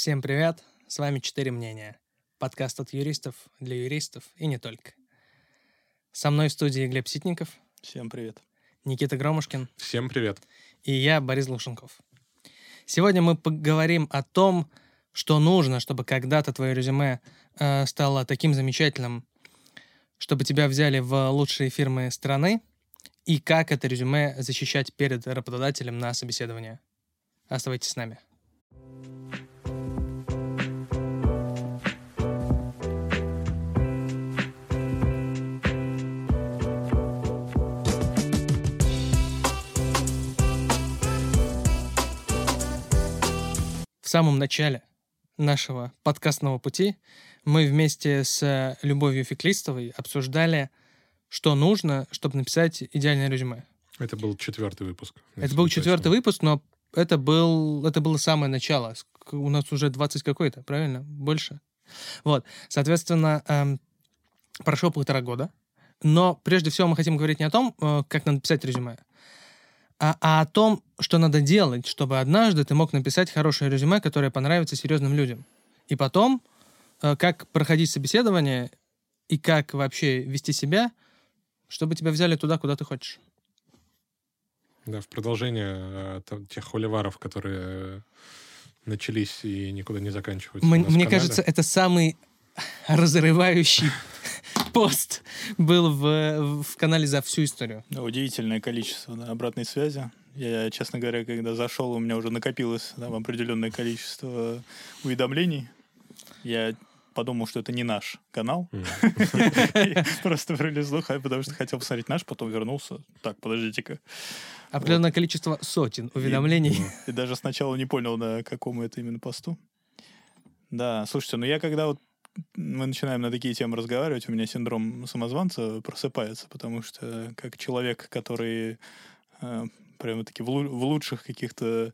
Всем привет, с вами «Четыре мнения». Подкаст от юристов для юристов и не только. Со мной в студии Глеб Ситников, Всем привет. Никита Громушкин Всем привет. и я, Борис Лушенков. Сегодня мы поговорим о том, что нужно, чтобы когда-то твое резюме э, стало таким замечательным, чтобы тебя взяли в лучшие фирмы страны, и как это резюме защищать перед работодателем на собеседовании. Оставайтесь с нами. Самом начале нашего подкастного пути мы вместе с Любовью Феклистовой обсуждали, что нужно, чтобы написать идеальное резюме. Это был четвертый выпуск. Это был четвертый выпуск, но это, был, это было самое начало. У нас уже 20 какой-то, правильно? Больше. Вот. Соответственно, эм, прошло полтора года. Но прежде всего мы хотим говорить не о том, э, как надо писать резюме, а, а о том, что надо делать, чтобы однажды ты мог написать хорошее резюме, которое понравится серьезным людям. И потом, э, как проходить собеседование и как вообще вести себя, чтобы тебя взяли туда, куда ты хочешь. Да, в продолжение э, там тех холиваров, которые начались и никуда не заканчиваются. Мне, мне кажется, это самый разрывающий пост был в, в канале за всю историю. Да, Удивительное количество да, обратной связи. Я, честно говоря, когда зашел, у меня уже накопилось там, определенное количество уведомлений. Я подумал, что это не наш канал. Просто пролезло, хай, потому что хотел посмотреть наш, потом вернулся. Так, подождите-ка. Определенное количество сотен уведомлений. И даже сначала не понял, на какому это именно посту. Да, слушайте, ну я когда вот мы начинаем на такие темы разговаривать, у меня синдром самозванца просыпается, потому что как человек, который э, прямо-таки в, в лучших каких-то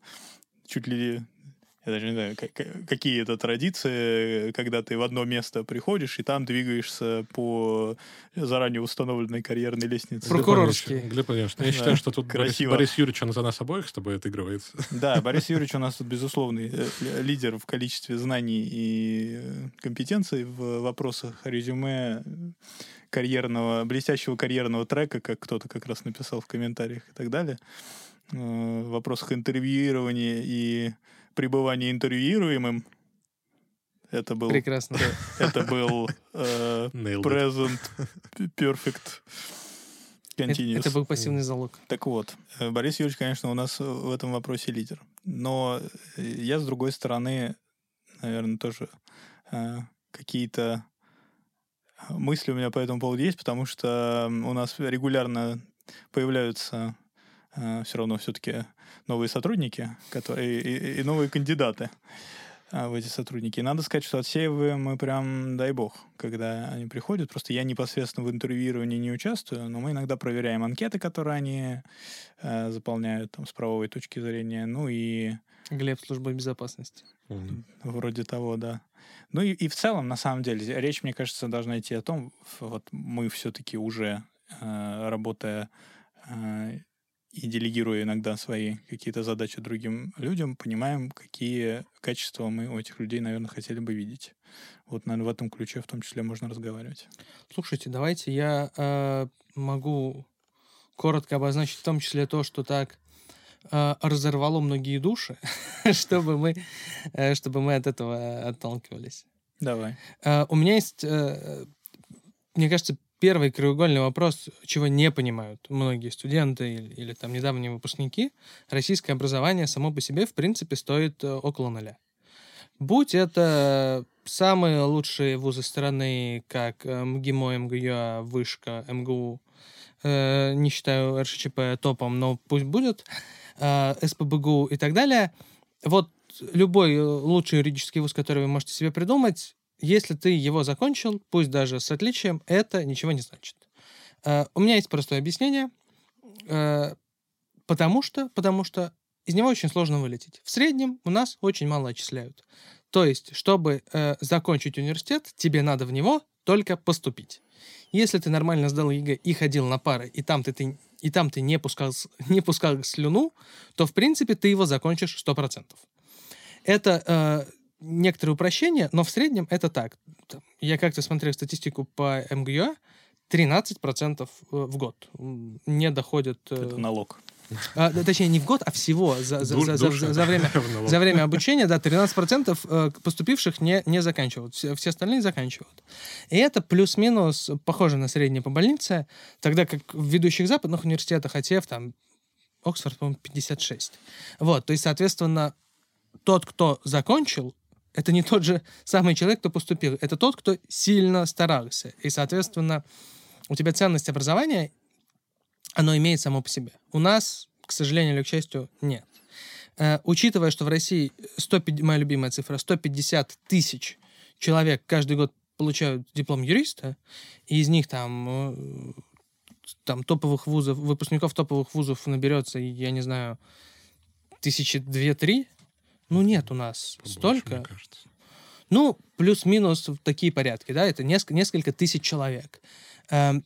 чуть ли я даже не знаю, ка- ка- какие это традиции, когда ты в одно место приходишь и там двигаешься по заранее установленной карьерной лестнице. Прокурор- Прокурорские. Глеб ну, я Да, считаю, что тут Борис, красиво. Борис Юрьевич, он за нас обоих с тобой отыгрывает. Да, Борис Юрьевич у нас тут безусловный э, ли- лидер в количестве знаний и э, компетенций в вопросах резюме карьерного, блестящего карьерного трека, как кто-то как раз написал в комментариях и так далее. Э, В вопросах интервьюирования и пребывания интервьюируемым. Это был, Прекрасно. это был э, present perfect Это, continuous. это был пассивный залог. Так вот, э, Борис Юрьевич, конечно, у нас в этом вопросе лидер. Но э, я, с другой стороны, наверное, тоже э, какие-то мысли у меня по этому поводу есть, потому что у нас регулярно появляются все равно все-таки новые сотрудники которые, и, и новые кандидаты а, в эти сотрудники. И надо сказать, что отсеиваем мы прям, дай бог, когда они приходят. Просто я непосредственно в интервьюировании не участвую, но мы иногда проверяем анкеты, которые они э, заполняют там, с правовой точки зрения. Ну и Глеб, служба безопасности. М. Вроде того, да. Ну и, и в целом, на самом деле, речь, мне кажется, должна идти о том, вот мы все-таки уже, э, работая э, и делегируя иногда свои какие-то задачи другим людям, понимаем, какие качества мы у этих людей, наверное, хотели бы видеть. Вот, наверное, в этом ключе в том числе можно разговаривать. Слушайте, давайте я э, могу коротко обозначить в том числе то, что так э, разорвало многие души, чтобы мы, э, чтобы мы от этого отталкивались. Давай. Э, У меня есть, э, мне кажется, первый краеугольный вопрос, чего не понимают многие студенты или, или там недавние выпускники. Российское образование само по себе, в принципе, стоит э, около нуля. Будь это самые лучшие вузы страны, как э, МГИМО, МГУА, Вышка, МГУ, э, не считаю РШЧП топом, но пусть будет, э, СПБГУ и так далее. Вот любой э, лучший юридический вуз, который вы можете себе придумать, если ты его закончил, пусть даже с отличием, это ничего не значит. Э, У меня есть простое объяснение. Э, Потому что, потому что из него очень сложно вылететь. В среднем у нас очень мало отчисляют. То есть, чтобы э, закончить университет, тебе надо в него только поступить. Если ты нормально сдал ЕГЭ и ходил на пары, и там ты, ты, и там ты не, пускал, не пускал слюну, то, в принципе, ты его закончишь 100%. Это э, некоторые упрощения, но в среднем это так. Я как-то смотрел статистику по МГЮА, 13% э, в год не доходят... э, Это налог. а, точнее, не в год, а всего за, за, Душ- за- за- душа за время, за время обучения, да, 13% э, поступивших не, не заканчивают. Все, все остальные заканчивают. И это плюс-минус похоже на среднее по больнице, тогда как в ведущих западных университетах АТФ там Оксфорд, по-моему, 56. Вот, то есть, соответственно, тот, кто закончил, это не тот же самый человек, кто поступил. Это тот, кто сильно старался. И, соответственно, у тебя ценность образования, оно имеет само по себе. У нас, к сожалению или к счастью, нет. Э, учитывая, что в России 150, моя любимая цифра, 150 тысяч человек каждый год получают диплом юриста, и из них там, э, там топовых вузов, выпускников топовых вузов наберется, я не знаю, тысячи две-три, ну нет у нас Побольше, столько. мне кажется. Ну, плюс-минус в такие порядки, да, это несколько, несколько тысяч человек. Эм,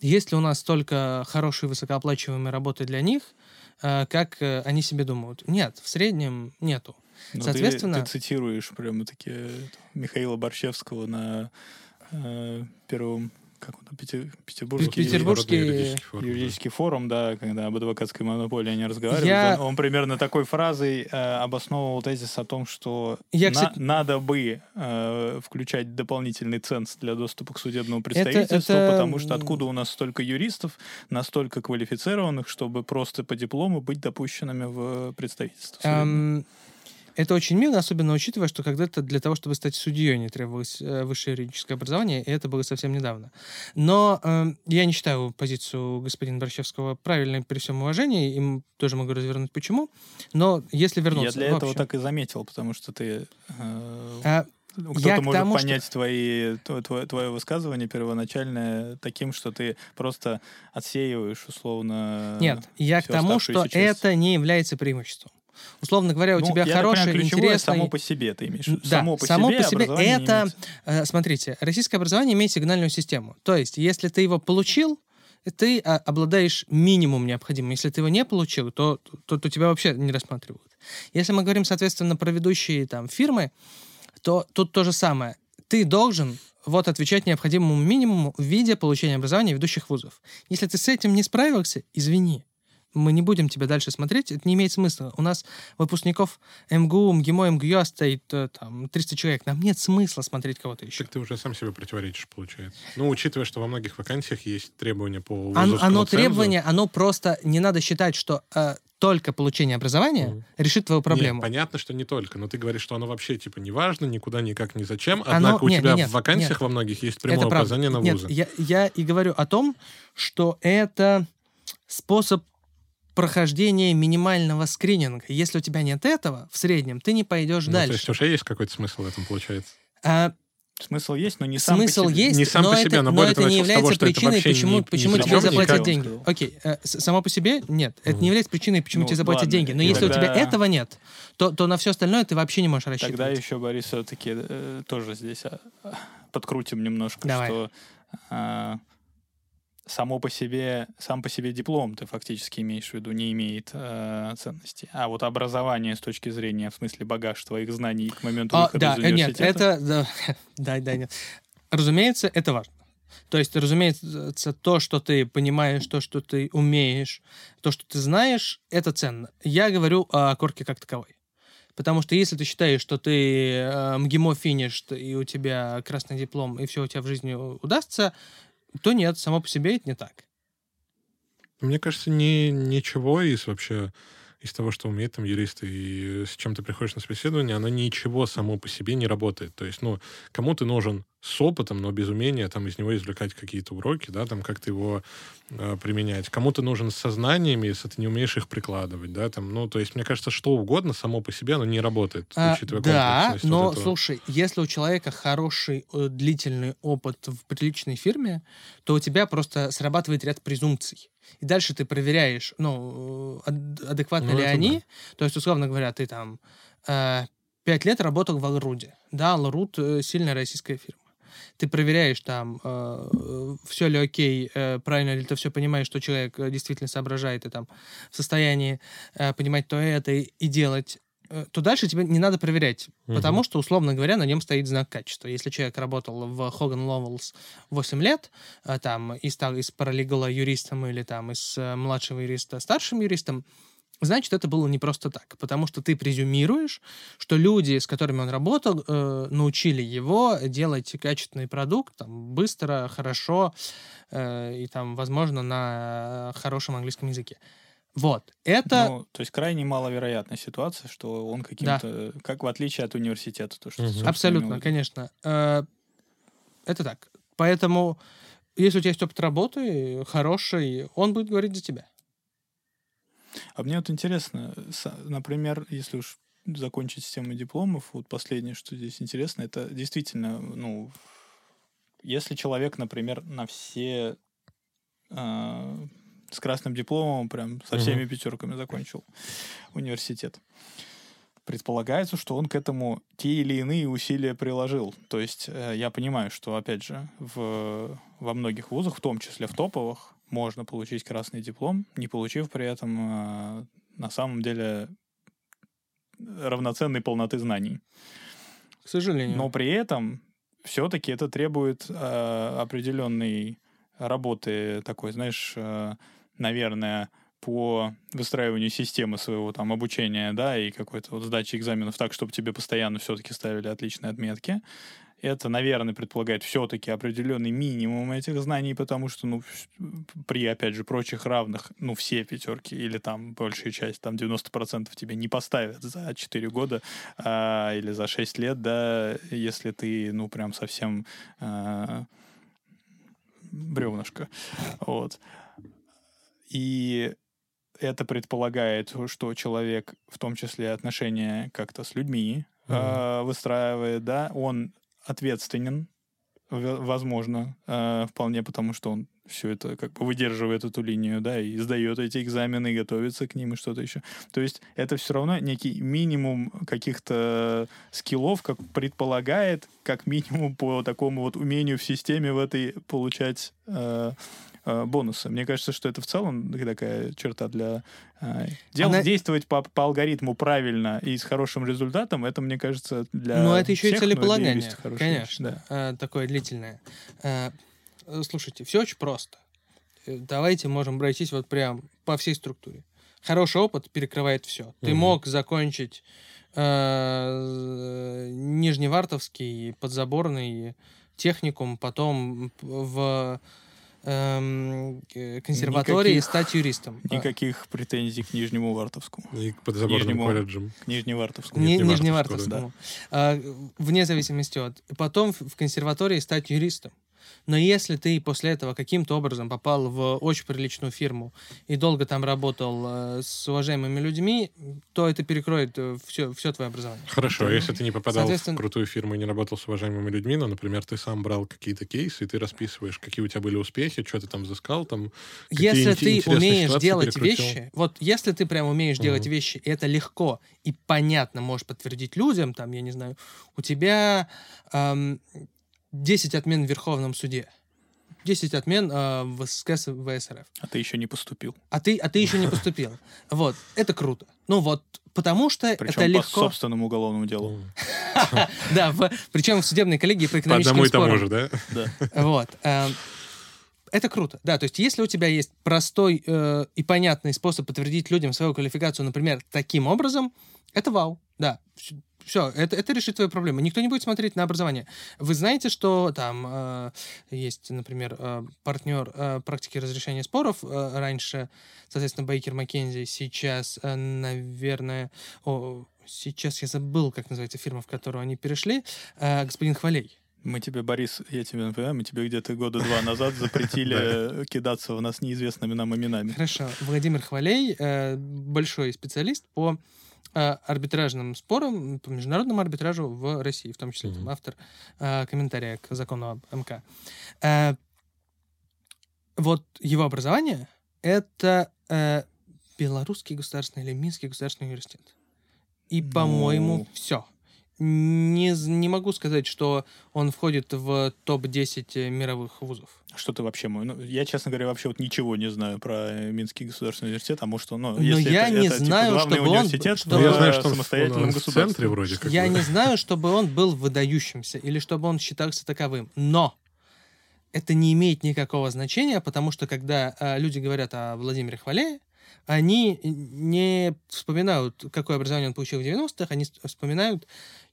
Есть ли у нас столько хорошей высокооплачиваемой работы для них, э, как э, они себе думают? Нет, в среднем нету. Но ты- Соответственно- Ты, цитируешь прямо-таки Михаила Борщевского на э, первом, как он там, Пете- Петербургский Петербургский юридический форум, да. юридический форум, да, когда об адвокатской монополии они разговаривали. Я- Он, он примерно такой фразой э, обосновывал тезис о том, что Я, на- кстати- надо бы э, включать дополнительный ценз для доступа к судебному представительству, это, потому что откуда у нас столько юристов, настолько квалифицированных, чтобы просто по диплому быть допущенными в представительство. Эм, Это очень мило, особенно учитывая, что когда-то для того, чтобы стать судьей, не требовалось э, высшее юридическое образование, и это было совсем недавно. Но эм, я не считаю позицию господина Борщевского правильной при всем уважении, и тоже могу развернуть почему. Но если вернуться... Я для этого общем, так и заметил, потому что ты... э, а, Кто-то может тому, что- понять твои, тво- твое, твое высказывание первоначальное таким, что ты просто отсеиваешь условно... Нет, я к тому, что часть. это не является преимуществом. Условно говоря, у Ну, тебя хороший, понимаю, интересный... само по себе ты имеешь. Да, само по само себе, по себе это-. Э, Смотрите, российское образование имеет сигнальную систему. То есть, если ты его получил, ты а, обладаешь минимум необходимым. Если ты его не получил, то, то, то тебя вообще не рассматривают. Если мы говорим, соответственно, про ведущие там, фирмы, то тут то же самое. Ты должен вот отвечать необходимому минимуму в виде получения образования ведущих вузов. Если ты с этим не справился, извини. Мы не будем тебя дальше смотреть, это не имеет смысла. У нас выпускников МГУ, МГИМО, МГЮА стоит э, там 300 человек. Нам нет смысла смотреть кого-то еще. Так ты уже сам себе противоречишь, получается. Ну, учитывая, что во многих вакансиях есть требования по Оно, вузовскому оно цензу. требование, оно просто не надо считать, что э, только получение образования Мгм. решит твою Нет, проблему. понятно, что не только, но ты говоришь, что оно вообще типа не важно, никуда, никак, ни зачем. Оно- Однако у нет, тебя нет, в вакансиях нет. во многих есть прямое указание на Нет, вузы. я, я и говорю о том, что это способ прохождения минимального скрининга. Если у тебя нет этого, в среднем, ты не пойдешь Ну, то дальше. есть уже есть какой-то смысл в этом, получается. А, Смысл есть, но не сам смысл по себе. есть, Не сам но, по это, себе, но набор это это не того, является что это причиной, вообще почему, ни почему при тебе заплатят никак. деньги. Окей, э, само по себе нет. Это не является причиной, почему Ну, тебе заплатят ладно, деньги. Но если у тебя этого нет, то, то на все остальное ты вообще не можешь рассчитывать. Тогда еще, Борис, все-таки э, тоже здесь а, подкрутим немножко, Давай. что а, само по себе, сам по себе диплом ты фактически имеешь в виду не имеет э, ценности. А вот образование с точки зрения, в смысле, багаж твоих знаний к моменту А, выхода да, из э, нет, университета. это... Да, да, да, нет. Разумеется, это важно. То есть, разумеется, то, что ты понимаешь, то, что ты умеешь, то, что ты знаешь, это ценно. Я говорю о корке как таковой. Потому что если ты считаешь, что ты э, МГИМО финиш, и у тебя красный диплом, и все у тебя в жизни удастся, то нет, само по себе это не так. Мне кажется, ни, ничего из вообще из того, что умеют там юристы, и с чем ты приходишь на собеседование, оно ничего само по себе не работает. То есть, ну, кому ты нужен с опытом, но без умения там из него извлекать какие-то уроки, да, там как-то его э, применять. Кому-то нужен с сознаниями, если ты не умеешь их прикладывать, да, там, ну, то есть, мне кажется, что угодно само по себе, оно не работает, А, учитывая да, но вот слушай, если у человека хороший э, длительный опыт в приличной фирме, то у тебя просто срабатывает ряд презумпций. И дальше ты проверяешь, ну, э, ад- адекватны Ну, ли они. То есть, условно говоря, ты там э, пять лет работал в Алруде. Да, Алруд э, сильная российская фирма. Ты проверяешь там, все ли окей, э, правильно ли ты все понимаешь, что человек э, действительно соображает и там в состоянии э, понимать то это и, и делать э, то дальше тебе не надо проверять, Мгм. потому что, условно говоря, на нем стоит знак качества. Если человек работал в Хоган Ловелс 8 лет, а, там, и стал из паралегала юристом или там из э, младшего юриста старшим юристом, значит, это было не просто так, потому что ты презюмируешь, что люди, с которыми он работал, э, научили его делать качественный продукт там, быстро, хорошо э, и там, возможно, на хорошем английском языке. Вот. Это... Ну, то есть крайне маловероятная ситуация, что он каким-то, как в отличие от университета, то что собственно, Абсолютно, конечно. Э, Это так. Поэтому, если у тебя есть опыт работы хороший, он будет говорить за тебя. А мне вот интересно, например, если уж закончить с темой дипломов, вот последнее, что здесь интересно, это действительно, ну, если человек, например, на все а, с красным дипломом, прям со всеми пятерками закончил университет, предполагается, что он к этому те или иные усилия приложил. То есть э, я понимаю, что, опять же, в, во многих вузах, в том числе в топовых, можно получить красный диплом, не получив при этом э, на самом деле равноценной полноты знаний. К сожалению. Но при этом все-таки это требует э, определенной работы такой, знаешь, э, наверное, по выстраиванию системы своего там обучения, да, и какой-то вот сдачи экзаменов так, чтобы тебе постоянно все-таки ставили отличные отметки. Это, наверное, предполагает все-таки определенный минимум этих знаний, потому что, ну, при, опять же, прочих равных, ну, все пятерки или там большая часть, там 90% тебе не поставят за 4 года а, или за 6 лет, да, если ты, ну, прям совсем а, бревнышко. Вот. И это предполагает, что человек, в том числе отношения как-то с людьми, а, выстраивает, да, он ответственен, возможно, а, вполне потому, что он все это как бы выдерживает эту линию, да, и сдает эти экзамены, и готовится к ним, и что-то еще. То есть это все равно некий минимум каких-то скиллов, как предполагает, как минимум по такому вот умению в системе в этой получать э, э, бонусы. Мне кажется, что это в целом такая черта для э, дел- Она- действовать по, по алгоритму правильно и с хорошим результатом. Это, мне кажется, для Но это еще и всех, для целеполагание, юристов хорошая вещь, конечно, да. э, такое длительное. Э, э, Слушайте, все очень просто. Э, Давайте можем пройтись вот прям по всей структуре. Хороший опыт перекрывает все. Ты Мгм. мог закончить э, Нижневартовский подзаборный техникум, потом в эм, консерватории Никаких- стать юристом. Никаких претензий к Нижнему Вартовскому. И к подзаборным Нижнему- колледжам. К Нижневартовскому. Ни- Нижневартовскому, Нижневартовскому. А, Вне зависимости от. Потом в консерватории стать юристом. Но если ты после этого каким-то образом попал в очень приличную фирму и долго там работал э, с уважаемыми людьми, то это перекроет все, все твое образование. Хорошо, а если ты не попадал в Соответственно- крутую фирму и не работал с уважаемыми людьми, но, например, ты сам брал какие-то кейсы, и ты расписываешь, какие у тебя были успехи, что ты там взыскал, там... какие Если ты умеешь делать перекрутил. вещи, вот если ты прям умеешь делать Мгм. вещи, и это легко и понятно можешь подтвердить людям, там, я не знаю, у тебя эм, 10 отмен в Верховном суде, 10 отмен э, в СКС ВСРФ. А ты еще не поступил. а ты, а ты еще не поступил. Вот, это круто. Ну вот, потому что Причем это по легко. собственному уголовному делу. Да, причем в судебной коллегии по По экономическим одному и тому спорам. же, да? Да. Вот. Это круто. Да, то есть если у тебя есть простой э, и понятный способ подтвердить людям свою квалификацию, например, таким образом, это вау. Да, все, это, это решит твою проблему. Никто не будет смотреть на образование. Вы знаете, что там э, есть, например, э, партнер э, практики разрешения споров э, раньше, соответственно, Бейкер Маккензи, сейчас, э, наверное, о, сейчас я забыл, как называется фирма, в которую они перешли, э, господин Хвалей. Мы тебе, Борис, я тебе напоминаю, мы тебе где-то года два назад запретили э, кидаться в нас неизвестными нам именами. Хорошо. Владимир Хвалей, э, большой специалист по э, арбитражным спорам, по международному арбитражу в России, в том числе там, Мгм. автор э, комментария к закону об МК. Э, вот его образование — это э, Белорусский государственный или Минский государственный университет. И, Ну. по-моему, все. Не, не могу сказать, что он входит в топ-10 мировых вузов. Что ты вообще мой? Ну, я, честно говоря, вообще вот ничего не знаю про э, Минский государственный университет, а может, он, ну, Но если я это, не это, типа, знаю, главный чтобы он- чтобы- в я знаю, что самостоятельном он в центре вроде как Я бы. не знаю, чтобы он был выдающимся или чтобы он считался таковым. Но это не имеет никакого значения, потому что когда а, люди говорят о Владимире Хвалее, они не вспоминают, какое образование он получил в 90-х, они вспоминают,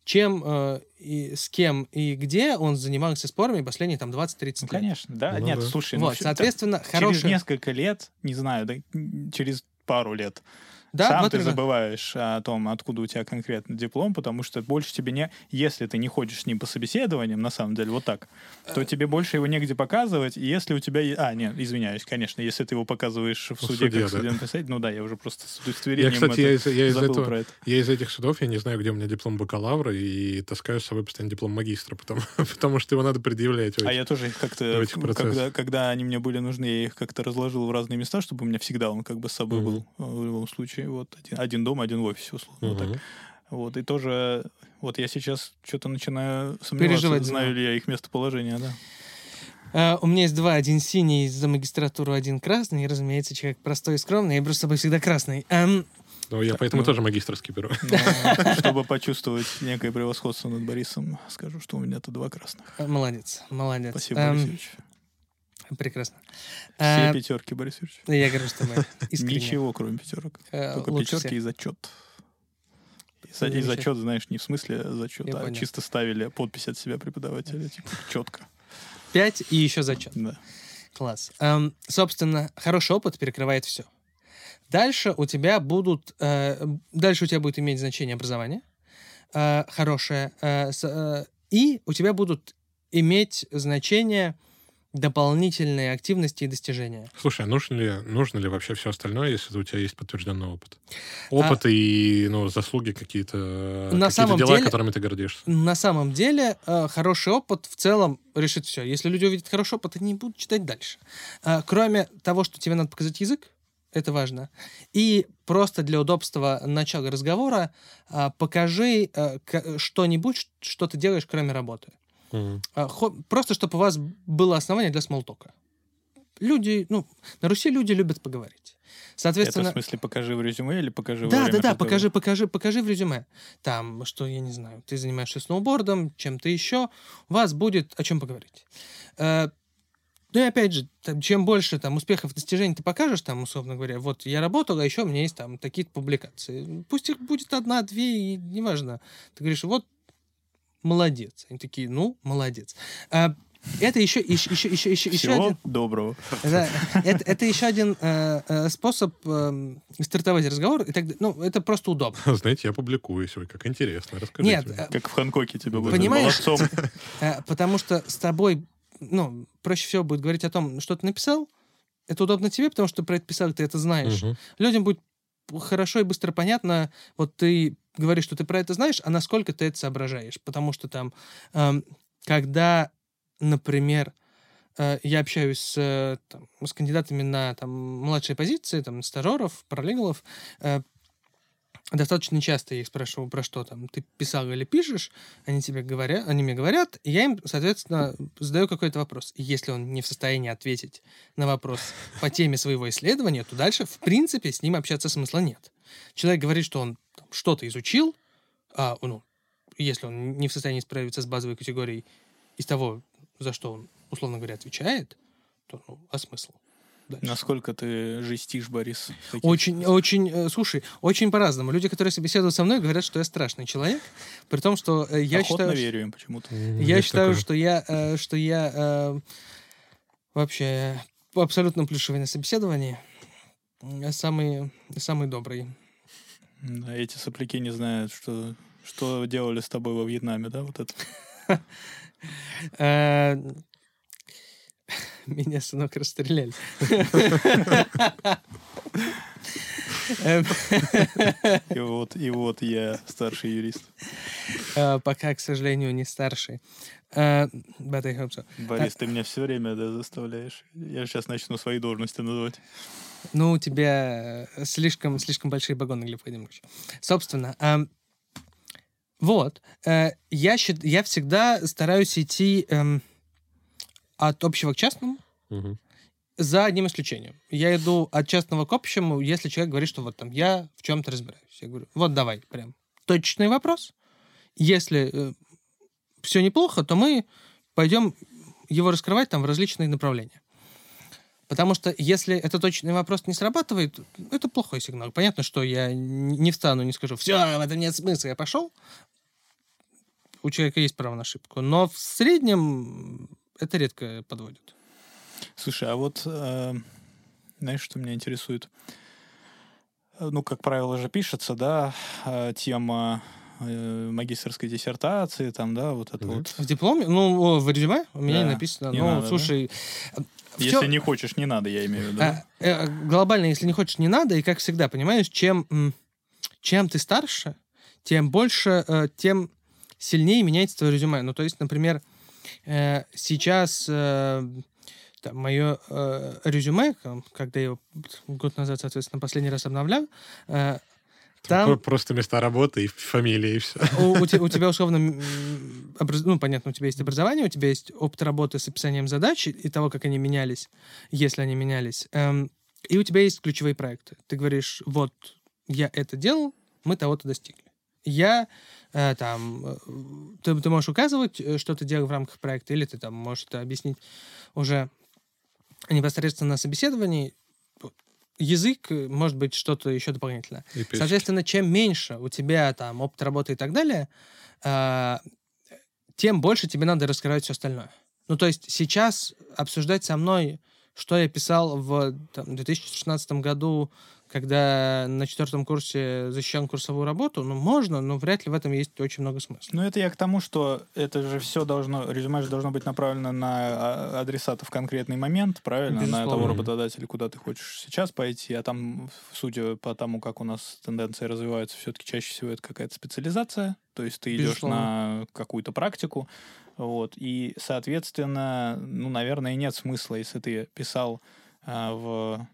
чем, э, и с кем и где он занимался спорами последние там 20-30 Ну, лет. конечно, да. Ну Нет, да. слушай, ну, Вот, всё- соответственно, так, хороший... через несколько лет, не знаю, да, через пару лет, Да, сам ты забываешь о том, откуда у тебя конкретно диплом, потому что больше тебе не... Если ты не ходишь с ним по собеседованиям, на самом деле, вот так, Э. то тебе больше его негде показывать, и если у тебя... А, нет, извиняюсь, конечно, если ты его показываешь в В суде, суде, как да. судебный представитель, ну да, я уже просто с Я, удостоверением кстати, это я из, я из забыл этого, про это. я из этих судов, я не знаю, где у меня диплом бакалавра, и таскаю с собой постоянно диплом магистра, потому, потому что его надо предъявлять. А я тоже их как-то, когда, когда они мне были нужны, я их как-то разложил в разные места, чтобы у меня всегда он как бы с собой Мгм. был э, в любом случае. Вот один, один дома, один в офисе, условно. вот так. Вот, и тоже, вот я сейчас что-то начинаю сомневаться, Переживать знаю ли я их местоположение, да. А, у меня есть два, один синий за магистратуру, один красный. И, разумеется, человек простой и скромный, я беру с собой всегда красный. Ам, Ну, я поэтому ну. тоже магистрский беру. Но чтобы почувствовать некое превосходство над Борисом, скажу, что у меня-то два красных. молодец, молодец. Спасибо, Ам, Борис Юрьевич. Прекрасно. Все А, пятерки, Борис Юрьевич. я говорю с тобой искренне. Ничего, кроме пятерок. Э, Только пятерки всех. и зачет. И, за- и зачет, знаешь, не в смысле зачет, Я а понял. чисто ставили подпись от себя преподавателя, типа четко. Пять и еще зачет. Да. Класс. Ам, собственно, хороший опыт перекрывает все. Дальше у тебя будут, э, дальше у тебя будет иметь значение образование э, хорошее, э, с- э, и у тебя будут иметь значение дополнительные активности и достижения. Слушай, а нужно ли, нужно ли вообще все остальное, если у тебя есть подтвержденный опыт? Опыт и ну, заслуги какие-то, А На какие-то самом дела, деле- которыми ты гордишься. На самом деле, э, хороший опыт в целом решит все. Если люди увидят хороший опыт, они не будут читать дальше. А, Кроме того, что тебе надо показать язык, это важно. И просто для удобства начала разговора а, покажи э, к- что-нибудь, что ты делаешь, кроме работы. Мгм. А, хо- Просто, чтобы у вас было основание для смолтока. Люди, ну, на Руси люди любят поговорить. Это в Соответственно, смысле покажи в резюме или покажи во да, время да, да, разговора? покажи, покажи, покажи в резюме. Там, что, я не знаю, ты занимаешься сноубордом, чем-то еще, у вас будет о чем поговорить. Э, Ну и опять же, там, чем больше там успехов, достижений ты покажешь, там, условно говоря, вот я работал, а еще у меня есть там такие-то публикации. Пусть их будет одна, две, и неважно. Ты говоришь, вот молодец. Они такие, ну, молодец. А, это еще, еще, еще, еще, еще, еще один... доброго. Да, это, это еще один э, э, способ э, стартовать разговор. И так, ну, это просто удобно. Знаете, я публикуюсь. Ой, как интересно. Расскажите Нет, мне. э, Как в Ханкоке тебя будет Понимаешь? молодцом. э, потому что с тобой, ну, проще всего будет говорить о том, что ты написал. Это удобно тебе, потому что ты про это писал, ты это знаешь. Мгм. Людям будет хорошо и быстро понятно, вот ты говоришь, что ты про это знаешь, а насколько ты это соображаешь. Потому что там, эм, когда, например, э, я общаюсь с, э, там, с кандидатами на там, младшие позиции, там, стажеров, параллелов, э, достаточно часто я их спрашиваю, про что там ты писал или пишешь, они тебе говорят, они мне говорят, и я им, соответственно, задаю какой-то вопрос. И если он не в состоянии ответить на вопрос по теме своего исследования, то дальше, в принципе, с ним общаться смысла нет. Человек говорит, что он что-то изучил, а, ну, если он не в состоянии справиться с базовой категорией из того, за что он, условно говоря, отвечает, то, ну, а смысл? Дальше. Насколько ты жестишь, Борис? таких Очень, очень, э, слушай, очень по-разному. Люди, которые собеседуют со мной, говорят, что я страшный человек, при том, что э, я Охотно считаю, верю им почему-то. Я есть считаю, такое. что я, э, что я э, вообще абсолютно плюшевый на собеседовании, М, самый, самый добрый. Да, эти сопляки не знают, что, что делали с тобой во Вьетнаме, да, вот это. Э, Меня, сынок, расстреляли. Эм, И вот, и вот я старший юрист. э, Пока, к сожалению, не старший. But I hope so. Борис, ты меня все время да, заставляешь. Я сейчас начну свои должности называть. Ну, у тебя э, слишком, слишком большие погоны, Глеб Владимирович. Собственно, ам, Вот. Э, я, счит, я всегда стараюсь идти эм, от общего к частному, Мгм. За одним исключением. Я иду от частного к общему, если человек говорит, что вот там я в чем-то разбираюсь. Я говорю, вот давай, прям точечный вопрос. Если все неплохо, то мы пойдем его раскрывать там в различные направления. Потому что если этот точный вопрос не срабатывает, это плохой сигнал. Понятно, что я не встану, не скажу, все, в этом нет смысла, я пошел. У человека есть право на ошибку. Но в среднем это редко подводит. Слушай, а вот э, знаешь, что меня интересует? Э, Ну, как правило же пишется, да, э, тема э, магистрской диссертации, там, да, вот это Мгм. вот. В дипломе? Ну, в резюме у меня Да, не написано. не ну, надо, да? слушай, в Если чём- не хочешь, не надо, я имею в виду. а, э, глобально, если не хочешь, не надо. И как всегда, понимаешь, чем, чем ты старше, тем больше, э, тем сильнее меняется твое резюме. Ну, то есть, например, э, сейчас э, там, мое э, резюме, когда я его год назад, соответственно, последний раз обновлял, э, Там там про- просто места работы и фамилия, и все. у, у те- у тебя условно, образ- ну, понятно, у тебя есть образование, у тебя есть опыт работы с описанием задач и того, как они менялись, если они менялись. Эм, и у тебя есть ключевые проекты. Ты говоришь, вот, я это делал, мы того-то достигли. Я э, там... э, Ты, ты можешь указывать, э, что ты делал в рамках проекта, или ты там можешь это объяснить уже непосредственно на собеседовании. Язык, э, может быть, что-то еще дополнительное. И печки. Соответственно, чем меньше у тебя там опыт работы и так далее, а, тем больше тебе надо раскрывать все остальное. Ну, то есть сейчас обсуждать со мной, что я писал в там, 2016 году, когда на четвертом курсе защищал курсовую работу, ну, можно, но вряд ли в этом есть очень много смысла. Ну, это я к тому, что это же все должно, резюме же должно быть направлено на а, адресата в конкретный момент, правильно? На Безусловно. того работодателя, куда ты хочешь сейчас пойти, а там, судя по тому, как у нас тенденции развиваются, все-таки чаще всего это какая-то специализация, то есть ты идешь Безусловно. на какую-то практику, вот, и, соответственно, ну, наверное, нет смысла, если ты писал а, в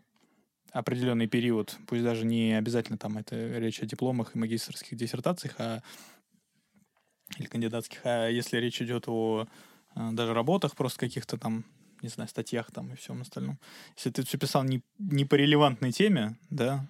определенный период, пусть даже не обязательно там это речь о дипломах и магистрских диссертациях, а или кандидатских, а если речь идет о а, даже работах, просто каких-то там, не знаю, статьях там и всем остальном. Если ты все писал не, не по релевантной теме, да,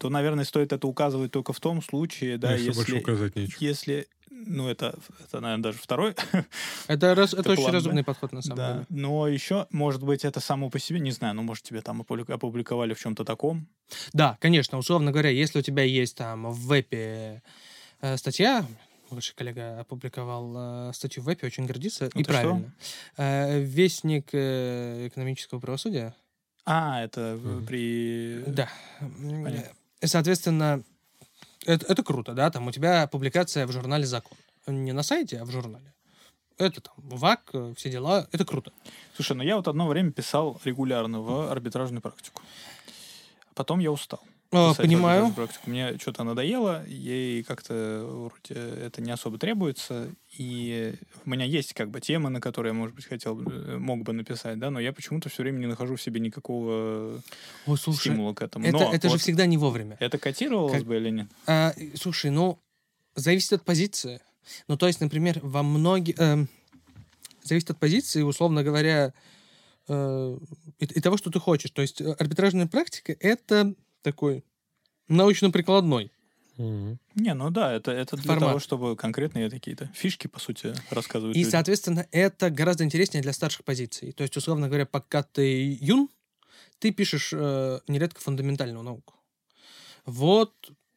то, наверное, стоит это указывать только в том случае, да, Если больше если, указать нечего. если ну, это, это, наверное, даже второй Это, раз- это Это очень план, да? разумный подход, на самом Да, деле. но еще, может быть, это само по себе, не знаю, ну, может, тебе там опубли- опубликовали в чем-то таком. Да, конечно, условно говоря, если у тебя есть там в вебе э, статья, бывший коллега опубликовал э, статью в вебе, очень гордится, и Это что? правильно. Э, Вестник э, экономического правосудия. А, это Мгм. при... Да. Понятно. Соответственно, это, это круто, да, там у тебя публикация в журнале «Закон». Не на сайте, а в журнале. Это там ВАК, э, все дела, это круто. Слушай, ну я вот одно время писал регулярно в арбитражную практику. Потом я устал. Э, в Понимаю. практику. Мне что-то надоело, ей как-то вроде это не особо требуется. И у меня есть как бы темы, на которые я, может быть, хотел, э, мог бы написать, да, но я почему-то все время не нахожу в себе никакого Ой, слушай, стимула к этому. это, Но это же вот всегда не вовремя. Это котировалось Как- бы или нет? А, слушай, ну, зависит от позиции. Ну, то есть, например, во многих... зависит от позиции, условно говоря, э, и, и того, что ты хочешь. То есть э, арбитражная практика — это такой научно-прикладной. Мгм. Не, ну да, это, это для Формат. того, чтобы конкретные какие-то фишки, по сути, рассказывать И, людям. соответственно, это гораздо интереснее для старших позиций. То есть, условно говоря, пока ты юн, ты пишешь э, нередко фундаментальную науку. Вот.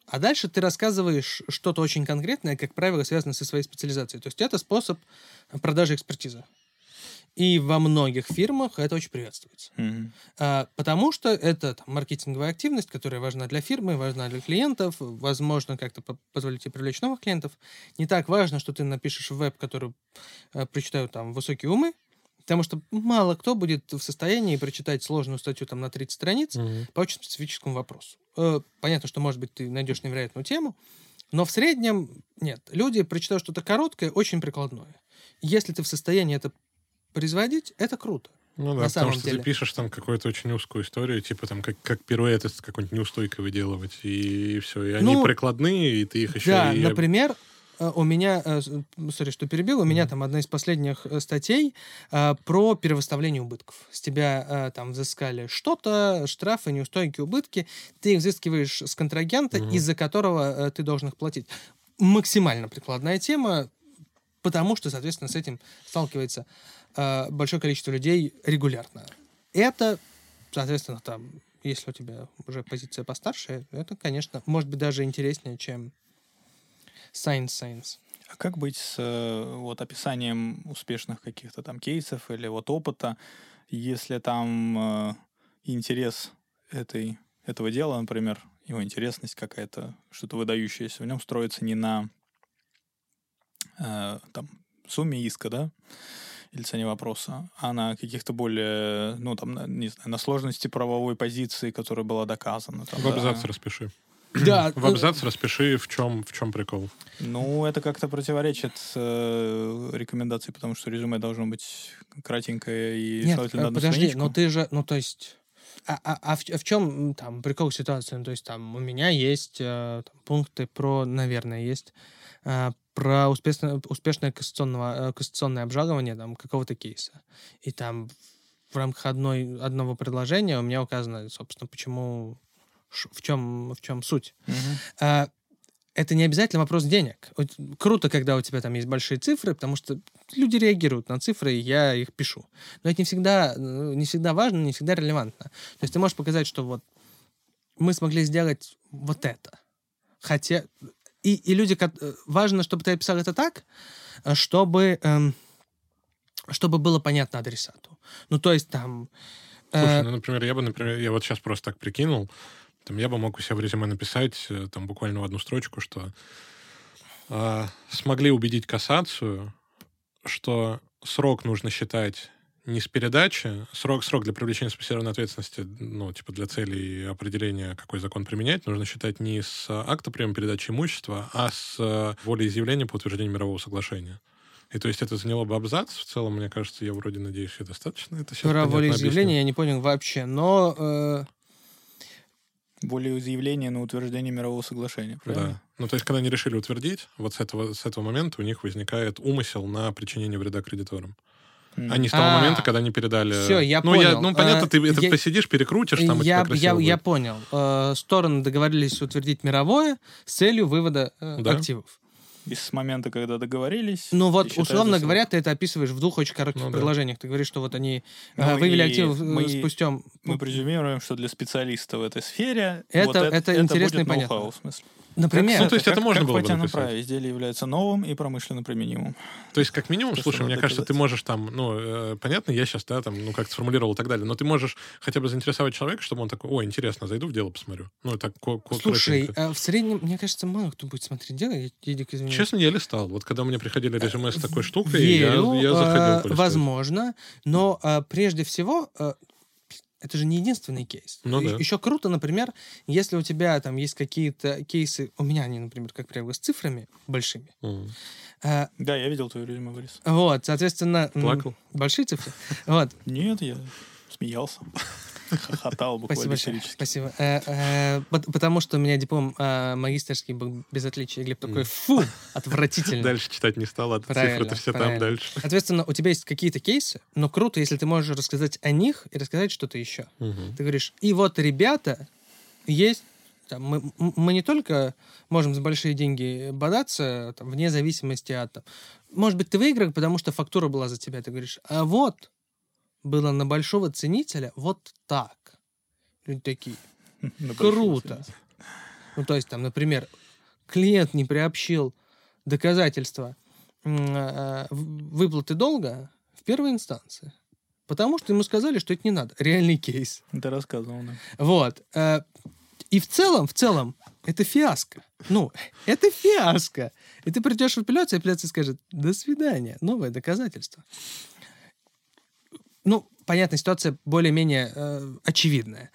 А дальше ты рассказываешь что-то очень конкретное, как правило, связанное со своей специализацией. То есть это способ продажи экспертизы. И во многих фирмах это очень приветствуется. Мгм. А, Потому что это там, маркетинговая активность, которая важна для фирмы, важна для клиентов, возможно, как-то по- позволит тебе привлечь новых клиентов. Не так важно, что ты напишешь веб, который э, прочитают там высокие умы, потому что мало кто будет в состоянии прочитать сложную статью там на 30 страниц Мгм. по очень специфическому вопросу. Э, Понятно, что, может быть, ты найдешь невероятную тему, но в среднем нет. Люди прочитают что-то короткое, очень прикладное. Если ты в состоянии это производить, это круто. Ну да, На потому что деле. ты пишешь там какую-то очень узкую историю, типа там как, как пируэты какой-нибудь неустойкой выделывать, и все. И они Ну, прикладные, и ты их еще Да, и... например, э, у меня, э, сори, что перебил, у меня там одна из последних э, статей э, про перевыставление убытков. С тебя э, там взыскали что-то, штрафы, неустойки, убытки, ты их взыскиваешь с контрагента, Мгм. из-за которого э, ты должен их платить. Максимально прикладная тема, потому что, соответственно, с этим сталкивается э, большое количество людей регулярно. Это, соответственно, там, если у тебя уже позиция постарше, это, конечно, может быть даже интереснее, чем Science Science. А как быть с э, вот описанием успешных каких-то там кейсов или вот опыта, если там э, интерес этой, этого дела, например, его интересность какая-то, что-то выдающееся, в нем строится не на э, там сумме иска, да, или цене вопроса, а на каких-то более, ну, там, на, не знаю, на сложности правовой позиции, которая была доказана. Там, В да. абзац распиши. Да, В абзац распиши, в чем, в чем прикол. Ну, это как-то противоречит э, рекомендации, потому что резюме должно быть кратенькое и Нет, желательно э, подожди, страничку. но ты же, ну то есть, а, а, а в, в чем там прикол ситуации? Ну, то есть там у меня есть э, там, пункты про, наверное, есть э, про успешное, успешное кассационного, э, кассационное обжалование там какого-то кейса. И там в рамках одной, одного предложения у меня указано, собственно, почему, в чем, в чем суть. Мгм. А, это не обязательно вопрос денег. Круто, когда у тебя там есть большие цифры, потому что люди реагируют на цифры, и я их пишу. Но это не всегда, э, не всегда важно, не всегда релевантно. То есть ты можешь показать, что вот мы смогли сделать вот это. Хотя... И, и люди... э, Важно, чтобы ты описал это так, э, чтобы... эм, чтобы было понятно адресату. Ну, то есть там... э, Слушай, ну, например, я бы, например, я вот сейчас просто так прикинул, там, я бы мог у себя в резюме написать, э, там, буквально в одну строчку, что а, смогли убедить кассацию, что срок нужно считать не с передачи, срок, срок для привлечения специализированной ответственности, ну, типа для целей определения, какой закон применять, нужно считать не с акта приема передачи имущества, а с волеизъявления по утверждению мирового соглашения. И то есть это заняло бы абзац. В целом, мне кажется, я вроде надеюсь, я достаточно это сейчас Про волеизъявление я не понял вообще, но... э, Волеизъявление на утверждение мирового соглашения, правильно? Да. Ну, то есть, когда они решили утвердить, вот с этого, с этого момента у них возникает умысел на причинение вреда кредиторам. А не с того А, момента, когда они передали... всё, я ну, понял. ну, понятно, А, ты это я- посидишь, перекрутишь, там и я, тебя я, красиво я будет. понял. Э, стороны договорились утвердить мировое с целью вывода э, Да. активов. И с момента, когда договорились... Ну вот, и условно срок. говоря, ты это описываешь в двух очень коротких Ну да. предложениях. Ты говоришь, что вот они э, Ну, вывели и активы э, мы- спустя... Мы презюмируем, что для специалиста в этой сфере Это- вот это интересно и будет понятно. в смысле. Например, Ну, то есть это как- можно как было бы написать. праве изделие является новым и промышленно применимым. То есть, как минимум, То, слушай, мне надо кажется, ты доказать. можешь там, ну, э, понятно, я сейчас, да, там, ну, как-то сформулировал и так далее, но ты можешь хотя бы заинтересовать человека, чтобы он такой, ой, интересно, зайду в дело посмотрю. Ну, так слушай, э, в среднем, мне кажется, мало кто будет смотреть дело. Я, я дико извиняюсь. Честно, я листал. Вот когда мне приходили резюме с такой штукой, я, Верю, я заходил э, возможно, но э, прежде всего э, это же не единственный кейс. Ну да. Еще круто, например, если у тебя там есть какие-то кейсы, у меня они, например, как правило, с цифрами большими. Мгм. э, Да, я видел твое резюме, Борис. вот, соответственно, Плакал? большие цифры. Вот, Нет, я смеялся. Хохотал спасибо буквально истерически. Спасибо. Э, э, пот- потому что у меня диплом э, магистерский был без отличия. Глеб такой, фу, отвратительно. Дальше читать не стал, а цифры-то все там дальше. Соответственно, у тебя есть какие-то кейсы, но круто, если ты можешь рассказать о них и рассказать что-то еще. Ты говоришь, и вот, ребята, есть... там, мы, не только можем за большие деньги бодаться, там, вне зависимости от... Там, может быть, ты выиграл, потому что фактура была за тебя. Ты говоришь, а вот было на большого ценителя вот так. Люди такие, круто. Ну, то есть, там, например, клиент не приобщил доказательства э, выплаты долга в первой инстанции. Потому что ему сказали, что это не надо. Реальный кейс. Ты рассказывал, да. Вот. э, И в целом, в целом, это фиаско. Ну, это фиаско. И ты придешь в апелляцию, и апелляция скажет, до свидания, новое доказательство. Ну, понятно, ситуация более-менее э, очевидная.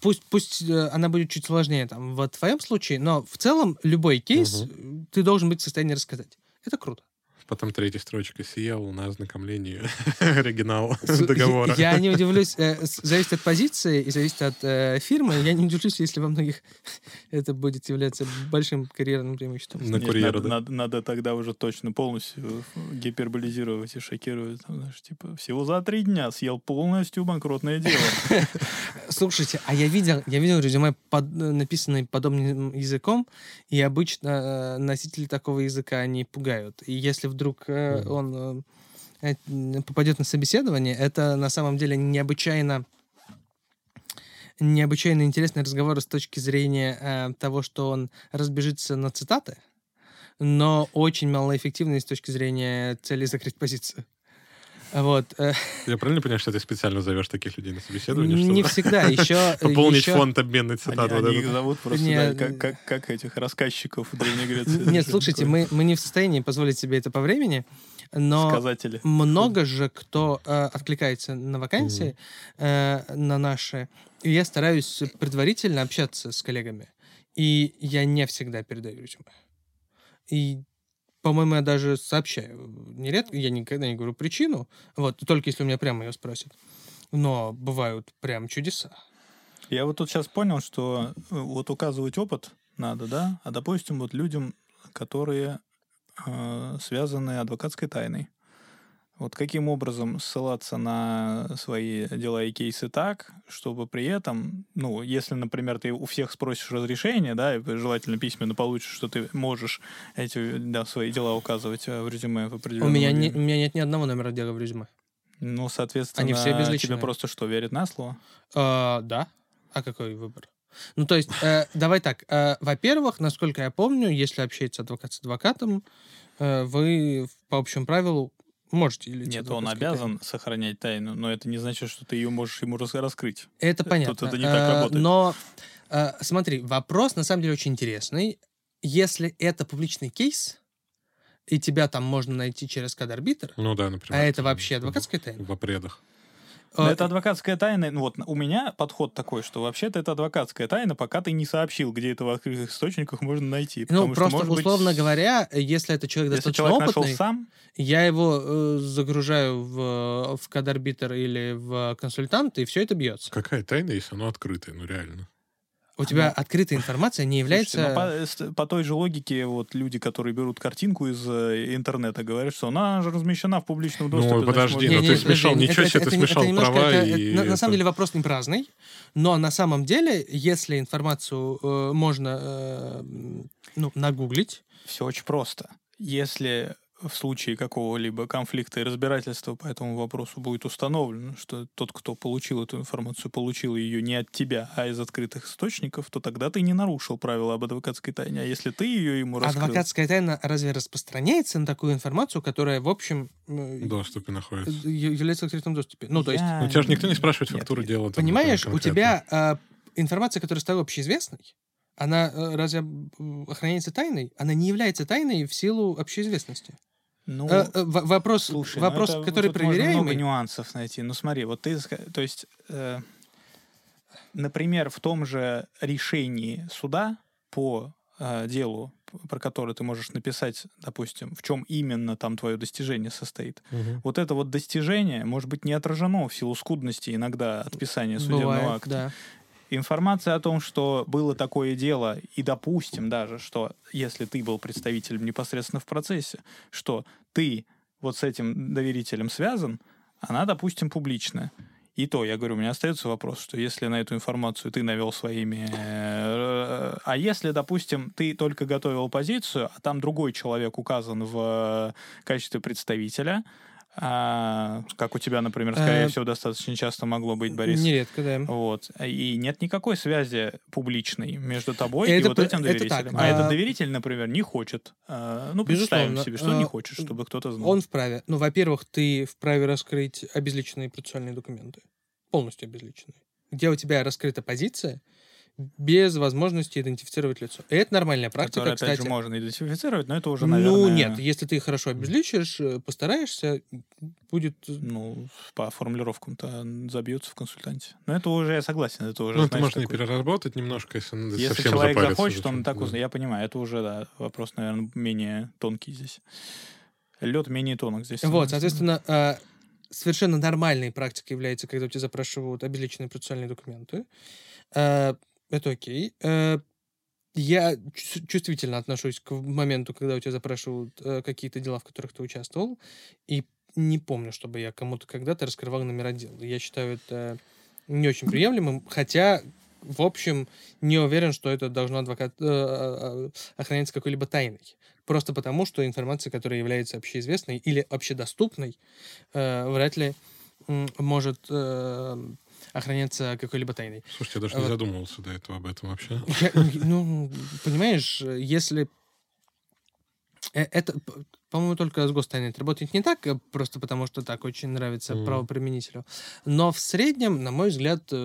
Пусть, пусть э, она будет чуть сложнее там в твоем случае, но в целом любой кейс э, ты должен быть в состоянии рассказать. Это круто. Потом третья строчка съел на ознакомлении оригинал договора. Я не удивлюсь, э, зависит от позиции и зависит от э, фирмы. Я не удивлюсь, если во многих это будет являться большим карьерным преимуществом. На курьера, надо, да. надо, надо тогда уже точно полностью гиперболизировать и шокировать. Там, знаешь, типа, всего за три дня съел полностью банкротное дело. Слушайте, а я видел, я видел резюме, под, написанное подобным языком, и обычно э, носители такого языка они пугают. И если вдруг э, он э, э, попадет на собеседование, это на самом деле необычайно необычайно интересный разговор с точки зрения э, того, что он разбежится на цитаты, но очень малоэффективный с точки зрения цели закрыть позицию. Вот. Я правильно понимаю, что ты специально зовешь таких людей на собеседование? Не чтобы всегда. Еще... Пополнить еще- фонд обменной цитаты. они их зовут просто Не, да, как, как, как этих рассказчиков в Древней Греции. Нет, слушайте, мы, мы не в состоянии позволить себе это по времени, но Сказатели. много же кто э, откликается на вакансии, э, на наши. И я стараюсь предварительно общаться с коллегами. И я не всегда передаю резюме. И, по-моему, я даже сообщаю. Нередко, я никогда не говорю причину, вот, только если у меня прямо ее спросят. Но бывают прям чудеса. Я вот тут сейчас понял, что э, вот указывать опыт надо, да, а допустим, вот людям, которые э, связаны адвокатской тайной. Вот каким образом ссылаться на свои дела и кейсы так, чтобы при этом, ну, если, например, ты у всех спросишь разрешение, да, и желательно письменно получишь, что ты можешь эти, да, свои дела указывать э, в резюме в У определенном меня, не, у меня нет ни одного номера дела в резюме. Ну, соответственно, Они все безличные. тебе просто что, верят на слово? А, да. А какой выбор? Ну, то есть, э, давай так. э, во-первых, насколько я помню, если общается адвокат с адвокатом, э, вы по общему правилу можете делиться Нет, он обязан сохранять тайну, но это не значит, что ты ее можешь ему рас- раскрыть. Это понятно. Тут это не так Э, работает. Но, э, смотри, вопрос на самом деле очень интересный. Если это публичный кейс, и тебя там можно найти через код-арбитр, Ну да, например. а это вообще адвокатская тайна? В опредах. Но э, это адвокатская тайна. Ну вот у меня подход такой, что вообще-то это адвокатская тайна, пока ты не сообщил, где это в открытых источниках можно найти. Ну, Потому что, просто, может быть, условно говоря, если это человек если достаточно человек нашел опытный, сам, Я его э, загружаю в, в код-арбитр или в консультант, и все это бьется. Какая тайна, если оно открытое? Ну реально. У тебя открытая информация не является... Слушайте, ну, по, по той же логике, вот люди, которые берут картинку из э, интернета, говорят, что она же размещена в публичном доступе. Ну, подожди, можно- ну Не-не, ты подожди, смешал, ничего себе, ты не- это смешал немножко- права это- и на, на самом деле вопрос не праздный, но на самом деле, если информацию э, можно э, ну, нагуглить, Все очень просто. Если в случае какого-либо конфликта и разбирательства по этому вопросу будет установлено, что тот, кто получил эту информацию, получил ее не от тебя, а из открытых источников, то тогда ты не нарушил правила об адвокатской тайне. А если ты ее ему раскрыл... адвокатская тайна разве распространяется на такую информацию, которая, в общем, э, В доступе находится. я- является в открытом доступе? Ну, то есть, Ну, тебя же никто не спрашивает фактуру нет. дела. там, Понимаешь, у тебя а, информация, которая стала общеизвестной, она э, разве охраняется тайной? Она не является тайной в силу общеизвестности. Ну, Э, э, вопрос, Слушай, ну вопрос это который тут можно много проверяемый. нюансов найти. Ну смотри, вот ты, то есть, э, например, в том же решении суда по э, делу, про которое ты можешь написать, допустим, в чем именно там твое достижение состоит. Мгм. Вот это вот достижение может быть не отражено в силу скудности иногда отписания судебного Бывает, акта. да. Информация о том, что было такое дело, и допустим даже, что если ты был представителем непосредственно в процессе, что ты вот с этим доверителем связан, она, допустим, публичная. И то, я говорю, у меня остается вопрос, что если на эту информацию ты навел своими... э, А если, допустим, ты только готовил позицию, а там другой человек указан в качестве представителя, а, как у тебя, например, скорее Э, всего, достаточно часто могло быть, Борис. Нередко, да. Вот. И нет никакой связи публичной между тобой и Это вот п- этим это доверителем. так, а, а- этот доверитель, например, не хочет. а, Ну, представим Безусловно, себе, что не а, хочет, чтобы кто-то знал. Он вправе. Ну, во-первых, ты вправе раскрыть обезличенные процессуальные документы. Полностью обезличенные. Где у тебя раскрыта позиция без возможности идентифицировать лицо. И это нормальная практика, Который, опять кстати. же, можно идентифицировать, но это уже, наверное... Ну, нет, если ты хорошо обезличишь, э, постараешься, будет... э, Ну, по формулировкам-то забьется в консультанте. Но это уже, я согласен, это уже, Ну, это можно и такой- переработать немножко, если надо Если совсем человек запариться захочет, за он так узнает. Я понимаю, это уже, да, вопрос, наверное, менее тонкий здесь. Лед менее тонок здесь. Вот, соответственно, э, совершенно нормальной практикой является, когда у тебя запрашивают обезличенные процессуальные документы. Это окей. Э, Я чу- чувствительно отношусь к моменту, когда у тебя запрашивают э, какие-то дела, в которых ты участвовал, и не помню, чтобы я кому-то когда-то раскрывал номера дел. Я считаю это не очень приемлемым, хотя, в общем, не уверен, что это должно адвокат, э, охраняться какой-либо тайной. Просто потому, что информация, которая является общеизвестной или общедоступной, э, вряд ли может э, охраняться какой-либо тайной. Слушайте, я даже не Вот. задумывался до этого об этом вообще. Я- ну, понимаешь, если... э, Это, по-моему, только с гостайной это работает не так, э, просто потому что так очень нравится Мгм. правоприменителю. Но в среднем, на мой взгляд, э,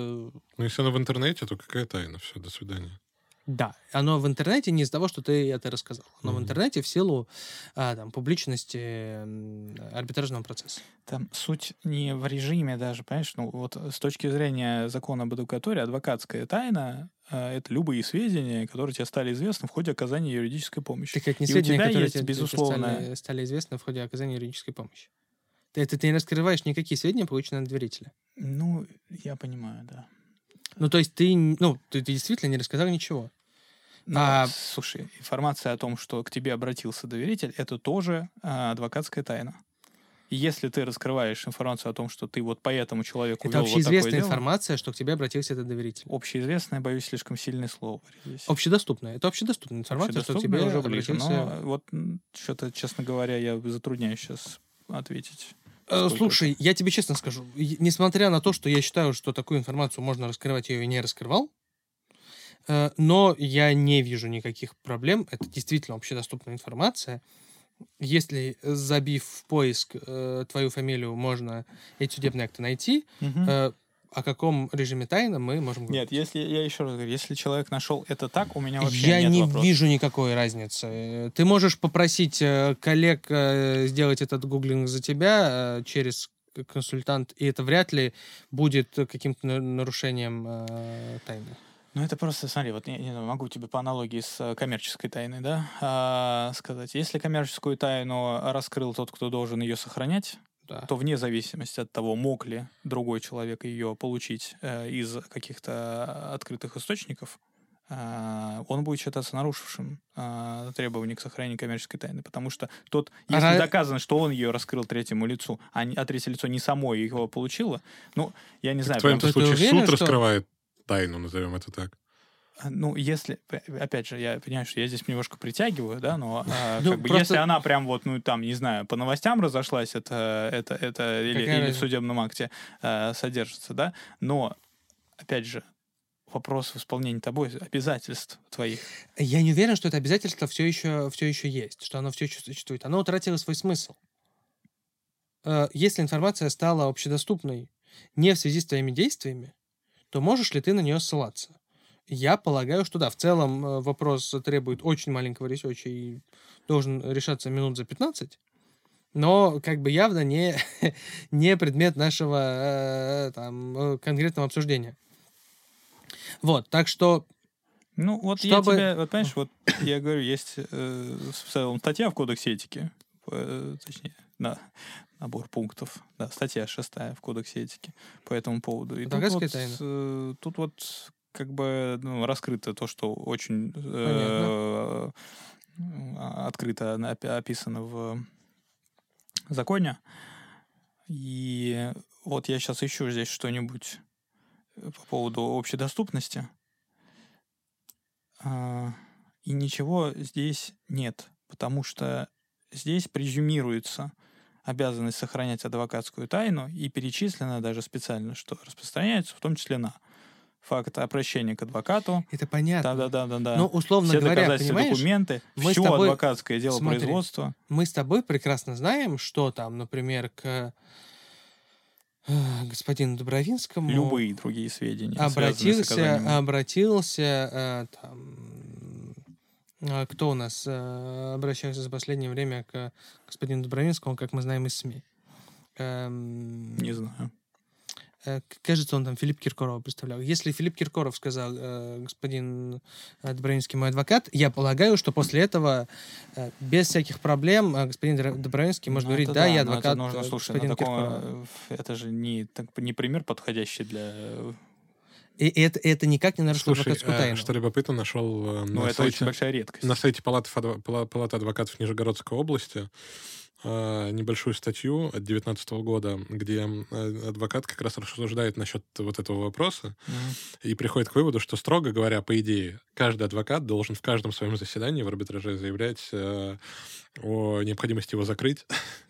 Ну, если оно в интернете, то какая тайна? Все, до свидания. Да, оно в интернете не из-за того, что ты это рассказал. Оно в Мгм. интернете в силу а, там, публичности арбитражного процесса. Там суть не в режиме даже, понимаешь? Ну, вот с точки зрения закона об адвокатуре, адвокатская тайна э, это любые сведения, которые тебе стали известны в ходе оказания юридической помощи. Так это не И у сведения, тебя которые есть, тебе- безусловно- стали, стали известны в ходе оказания юридической помощи. Ты, это ты не раскрываешь никакие сведения, полученные от доверителя. Ну, я понимаю, да. Ну, то есть ты, ну, ты, ты действительно не рассказал ничего. А- слушай, информация о том, что к тебе обратился доверитель, это тоже а, адвокатская тайна. И если ты раскрываешь информацию о том, что ты вот по этому человеку Это вел вот общеизвестная дело, информация, что к тебе обратился этот доверитель. общеизвестное, боюсь, слишком сильное слово здесь. Общедоступная. Это общедоступная информация, что к тебе уже ближе, обратился... но вот что-то, честно говоря, я затрудняюсь сейчас ответить. Э, сколько Слушай, я тебе честно скажу, несмотря на то, что я считаю, что такую информацию можно раскрывать, я ее не раскрывал, но я не вижу никаких проблем. Это действительно общедоступная информация. Если, э, забив в поиск э, твою фамилию, можно эти судебные акты найти, Мгм. э, о каком режиме тайны мы можем говорить? Нет, если я еще раз говорю, если человек нашел это так, у меня вообще Я нет не вопросов. вижу никакой разницы. Э, Ты можешь попросить э, коллег э, сделать этот гуглинг за тебя э, через консультант, и это вряд ли будет э, каким-то на- нарушением э, тайны. Ну, это просто, смотри, вот я, не знаю, могу тебе по аналогии с э, коммерческой тайной, да, а, сказать. Если коммерческую тайну раскрыл тот, кто должен ее сохранять, Да. то вне зависимости от того, мог ли другой человек ее получить э, из каких-то открытых источников, а, он будет считаться нарушившим а, требования к сохранению коммерческой тайны, потому что тот, если Ра- доказано, что он ее раскрыл третьему лицу, а, не- а третье лицо не само его получило, ну, я не знаю, в твоем прям- случае уверен, суд что- раскрывает тайну, назовем это так. Ну, если, п- опять же, я понимаю, что я здесь немножко притягиваю, да, но а, Ну, как бы, просто- если она прям вот, ну, там, не знаю, по новостям разошлась, это, это, это или, Какая или в разница? судебном акте э, содержится, да, но, опять же, вопрос в исполнении тобой обязательств твоих. Я не уверен, что это обязательство все еще, все еще есть, что оно все еще существует. Оно утратило свой смысл. Э, Если информация стала общедоступной не в связи с твоими действиями, то можешь ли ты на нее ссылаться? Я полагаю, что да. В целом э, вопрос требует очень маленького research а и должен решаться минут за 15, но как бы явно не, не предмет нашего э, там, э, конкретного обсуждения. Вот, так что Ну, вот Чтобы- я тебе, вот понимаешь, вот я говорю, есть э, в целом статья в Кодексе этики, э, точнее, да, набор пунктов, да, статья шестая в Кодексе этики по этому поводу. И тут Адвокатская вот, тайна. э, тут вот как бы ну, раскрыто то, что очень э, а, открыто описано в законе. И вот я сейчас ищу здесь что-нибудь э, по поводу общедоступности. А, И ничего здесь нет, потому что здесь презюмируется обязанность сохранять адвокатскую тайну и перечислено даже специально, что распространяется в том числе на факт обращения к адвокату. это понятно. Да-да-да-да. Ну, условно Все говоря, понимаешь, документы, мы с все тобой- адвокатское дело Смотри. производства. мы с тобой прекрасно знаем, что там, например, к э, господину Добровинскому Любые другие сведения. обратился, обратился э, там, кто у нас э, обращался за последнее время к господину Добровинскому, как мы знаем из СМИ? Эм, Не знаю. э, кажется, он там Филипп Киркорова представлял. Если Филипп Киркоров сказал, э, господин э, Добровинский мой адвокат, я полагаю, что после этого э, без всяких проблем э, господин Добровинский может Ну, говорить, это да, я но это адвокат нужно, слушай, на господина таком, Киркорова. это же не, так, не пример подходящий для... И это, это никак не нарушит Слушай, адвокатскую э, тайну. что любопытно, нашел э, Ну, на это очень сайте, большая редкость. на сайте Палаты, Палаты адвокатов Нижегородской области э, небольшую статью от 2019 года, где адвокат как раз рассуждает насчет вот этого вопроса Мгм. и приходит к выводу, что, строго говоря, по идее, каждый адвокат должен в каждом своем заседании в арбитраже заявлять э, о необходимости его закрыть.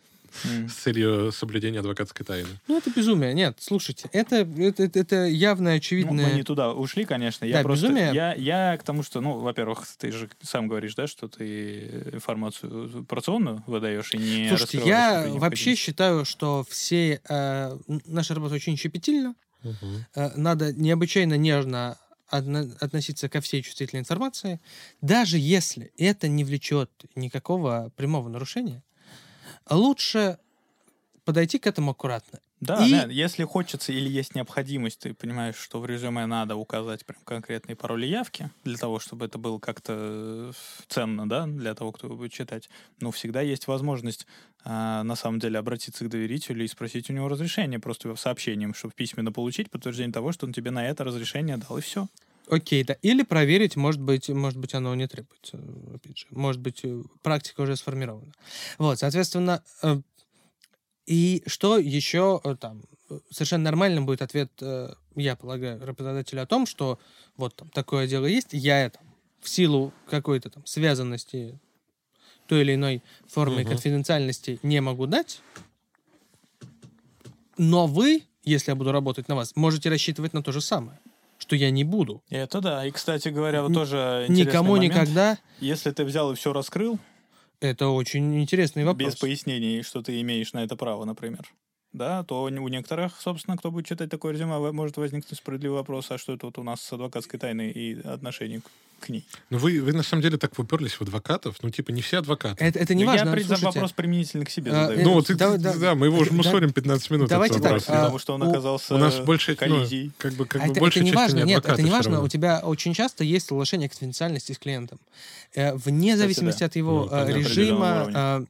с целью соблюдения адвокатской тайны. Ну, это безумие. Нет, слушайте, это, это, это, явно Ну, очевидное... мы не туда ушли, конечно. Я Да, просто, безумие. Я, я к тому, что, ну, во-первых, ты же сам говоришь, да, что ты информацию порционную выдаешь и не Слушайте, я вообще считаю, что все... э, наша работа очень щепетильна. Мгм. Э, надо необычайно нежно относиться ко всей чувствительной информации, даже если это не влечет никакого прямого нарушения, лучше подойти к этому аккуратно. Да, И- да, если хочется или есть необходимость, ты понимаешь, что в резюме надо указать прям конкретные пароли явки для того, чтобы это было как-то э, ценно, да, для того, кто будет читать. Но всегда есть возможность а, на самом деле обратиться к доверителю и спросить у него разрешение просто сообщением, чтобы письменно получить подтверждение того, что он тебе на это разрешение дал, и все. Окей, да. Или проверить, может быть, может быть, оно не требуется. Опять же, может быть, э, практика уже сформирована. Вот, соответственно, э, и что еще э, там совершенно нормальным будет ответ, я полагаю, работодателя о том, что вот там такое дело есть, я это в силу какой-то там связанности той или иной формы Мгм. конфиденциальности не могу дать, но вы, если я буду работать на вас, можете рассчитывать на то же самое, что я не буду. Это да. И, кстати говоря, вот тоже Никому момент. никогда. Если ты взял и все раскрыл, Это очень интересный вопрос. без пояснений, что ты имеешь на это право, например, да, то у некоторых, собственно, кто будет читать такое резюме, может возникнуть справедливый вопрос, а что это вот у нас с адвокатской тайной и отношением к- ней. Ну, вы, вы на самом деле так уперлись в адвокатов. Ну, типа, не все адвокаты. Это, это не Ну, важно. Я слушайте. вопрос применительно к себе А, задаю. э, ну, вот, да- да, да- мы его уже да- мусорим 15 минут. давайте этот так, вопрос. а, потому что он у- оказался У нас больше, ну, коллизией. как бы, как А бы это, большая это не важно, не нет, это не важно. У тебя очень часто есть соглашение конфиденциальности с клиентом. Э, Вне зависимости да. от его Ну, э, режима,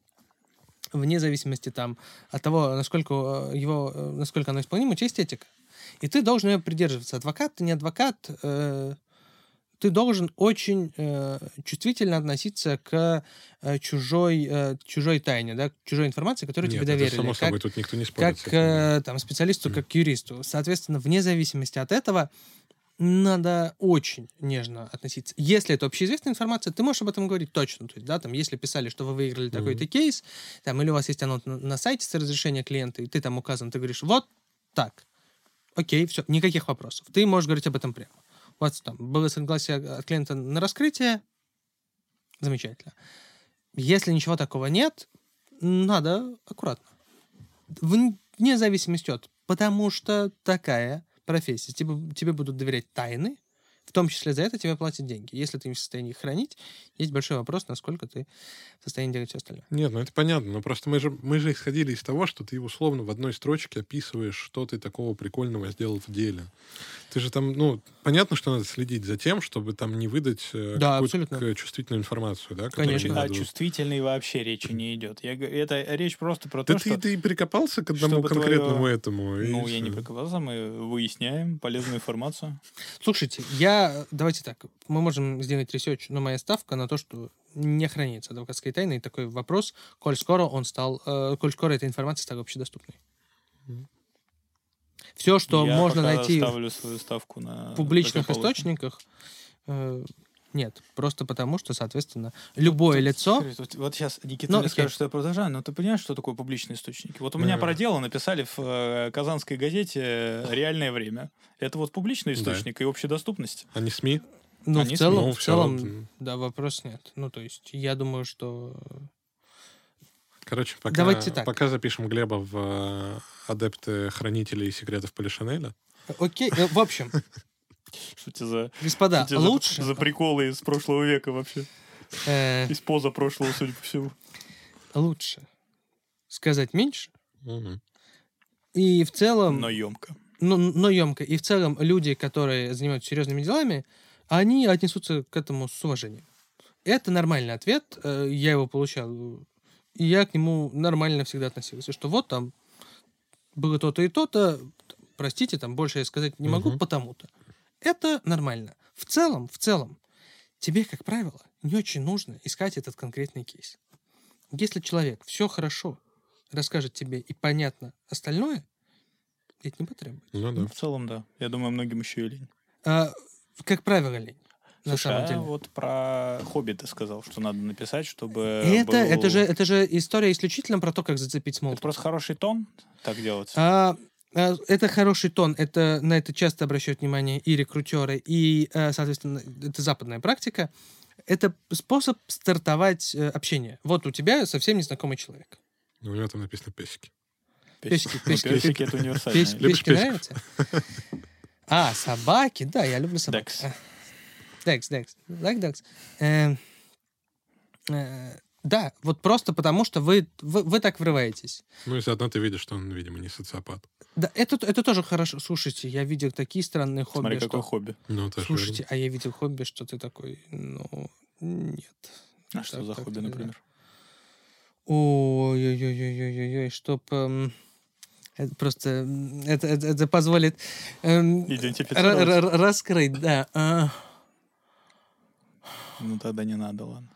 вне зависимости там от того, насколько э, его, э, насколько оно исполнимо, у тебя есть этика. И ты должен ее придерживаться. Адвокат, ты не адвокат, э, ты должен очень э, чувствительно относиться к э, чужой, э, чужой тайне, да, к чужой информации, которую Нет, тебе это доверили. само Как- собой, тут никто не спорит. как э, там специалисту, как юристу. Соответственно, вне зависимости от этого надо очень нежно относиться. Если это общеизвестная информация, ты можешь об этом говорить точно. То есть, да, там, если писали, что вы выиграли такой-то кейс, там, или у вас есть оно на, на сайте с разрешения клиента, и ты там указан, ты говоришь, вот так. Окей, все, никаких вопросов. Ты можешь говорить об этом прямо. У вас там было согласие от клиента на раскрытие, замечательно. Если ничего такого нет, надо аккуратно. Вне зависимости от. Потому что такая профессия. Тебе, тебе будут доверять тайны, в том числе за это тебе платят деньги. Если ты не в состоянии их хранить, есть большой вопрос, насколько ты в состоянии делать все остальное. Нет, ну это понятно. Но просто мы же, мы же исходили из того, что ты условно в одной строчке описываешь, что ты такого прикольного сделал в деле. Ты же там, ну, понятно, что надо следить за тем, чтобы там не выдать э, Да, абсолютно. чувствительную информацию, да? Конечно. не О надо. чувствительной вообще речи не идет. Я, это речь просто про Да то, ты, что... ты прикопался к одному конкретному твоё- этому. Ну, я не всё. прикопался, мы выясняем полезную информацию. Слушайте, я... Давайте так. Мы можем сделать research, но моя ставка на то, что не хранится адвокатской тайны. И такой вопрос, коль скоро он стал... э, коль скоро эта информация стала общедоступной. Все, что Я можно найти ставлю свою ставку на в публичных источниках, э, нет. Просто потому, что, соответственно, любое лицо... Смотри, вот, вот сейчас Никита Ну, мне скажет, что я продолжаю, но ты понимаешь, что такое публичные источники? Вот у меня Да. про дело написали в э, казанской газете «Реальное время». Это вот публичный Да. источник и общедоступность. А не СМИ? Ну, Они в целом, ну, в целом, да, вопрос нет. Ну, то есть, я думаю, что... Короче, пока, Давайте так. пока запишем Глеба в э, адепты хранителей секретов Полишинеля. Окей, э, в общем, Что тебе за, господа, что тебе за- лучше... за приколы из прошлого века вообще? э, Из поза прошлого, судя по всему. лучше сказать меньше. И в целом... Но емко. но, но емко. И в целом люди, которые занимаются серьезными делами, они отнесутся к этому с уважением. Это нормальный ответ, э, я его получал, и я к нему нормально всегда относился, что вот там было то-то и то-то, простите, там больше я сказать не могу, Мгм. потому-то. Это нормально. В целом, в целом, тебе, как правило, не очень нужно искать этот конкретный кейс. Если человек все хорошо расскажет тебе и понятно остальное, это не потребуется. Ну да. Ну, в целом, да. Я думаю, многим еще и лень. А, как правило, лень. На Слушай, самом а деле. вот про хобби ты сказал, что надо написать, чтобы это, был- это, же, это же история исключительно про то, как зацепить Это смолток. просто хороший тон так делать. А, это хороший тон, это, на это часто обращают внимание и рекрутеры, и, э, соответственно, это западная практика. Это способ стартовать э, общение. Вот у тебя совсем незнакомый человек. У него там написано песики. песики, Ну, песики. песики это Любишь песики нравятся? А, собаки, да, я люблю собак. Декс. Декс, Декс. Like Декс. Э, Да, вот просто потому, что вы, вы, вы так врываетесь. Ну и заодно ты видишь, что он, видимо, не социопат. Да, это, это тоже хорошо. Слушайте, я видел такие странные хобби, Смотри, что... какое хобби. Ну, Слушайте, а я видел хобби, что ты такой, ну, нет. А что Так, за так, хобби, например? Ой-ой-ой-ой-ой-ой, чтоб... эм, это просто... Это, это, это позволит эм, раскрыть, да. А, Ну тогда не надо, ладно.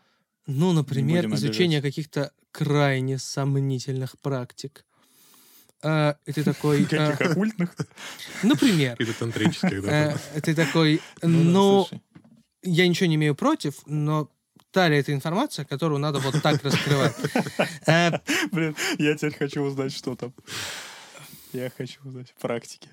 Ну, например, изучение каких-то крайне сомнительных практик. А, и ты такой... а, Каких оккультных? Например, Каких-то тантрических, да. э, ты такой, ну, слушай. я ничего не имею против, но та ли это информация, которую надо вот так раскрывать. Э, Блин, я теперь хочу узнать, что там. Я хочу узнать практики.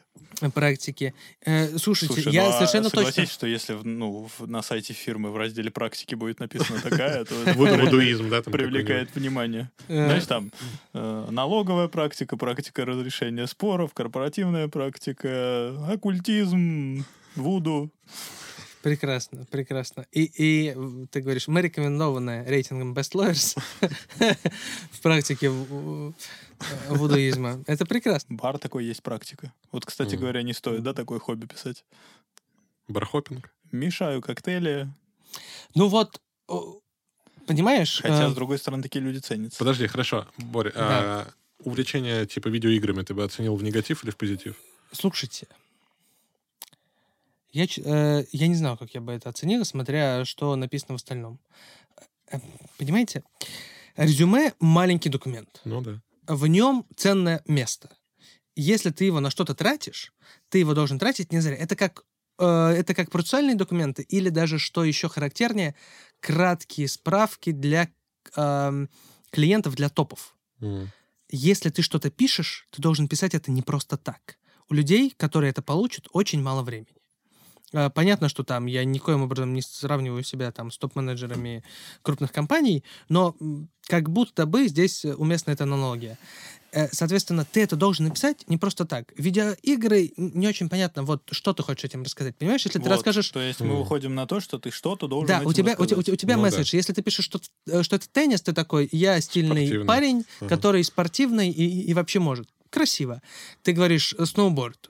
Практики. Э, Слушайте, Слушай, я ну, а совершенно согласись, точно... что если в- ну, в- на сайте фирмы в разделе практики будет написано такая, то Вудуизм, да, привлекает внимание. э, Знаешь, там э, налоговая практика, практика разрешения споров, корпоративная практика, оккультизм, вуду. Прекрасно, прекрасно. И, и ты говоришь, мы рекомендованы рейтингом Best Lawyers в практике э, вудуизма. Это прекрасно. Бар такой есть практика. Вот, кстати говоря, не стоит, да, такое хобби писать. Бархопинг. Мешаю коктейли, Ну вот, понимаешь? хотя, э, с другой стороны, такие люди ценятся. Подожди, хорошо. Боря, а увлечение типа видеоиграми ты бы оценил в негатив или в позитив? Слушайте, я, э, я не знал, как я бы это оценил, смотря что написано в остальном. Э, Понимаете, резюме — маленький документ. Ну да. В нем ценное место. Если ты его на что-то тратишь, ты его должен тратить не зря. Это как, э, это как процессуальные документы или даже, что еще характернее, краткие справки для эм, клиентов, для топов М. если ты что-то пишешь, ты должен писать это не просто так. У людей, которые это получат, очень мало времени. А, Понятно, что там я никоим образом не сравниваю себя там с топ-менеджерами крупных компаний, но как будто бы здесь э, уместна эта аналогия. Э, Соответственно, ты это должен написать не просто так. Видеоигры не очень понятно, вот что ты хочешь этим рассказать. Понимаешь, если ты Вот, расскажешь То есть мы Мгм. выходим на то, что ты что-то должен да, у тебя, у, у у тебя Ну да. месседж. Если ты пишешь, что, э, что это теннис, ты такой, я стильный Спортивный. парень, Ага. который спортивный и, и- вообще может. Красиво. Ты говоришь сноуборд.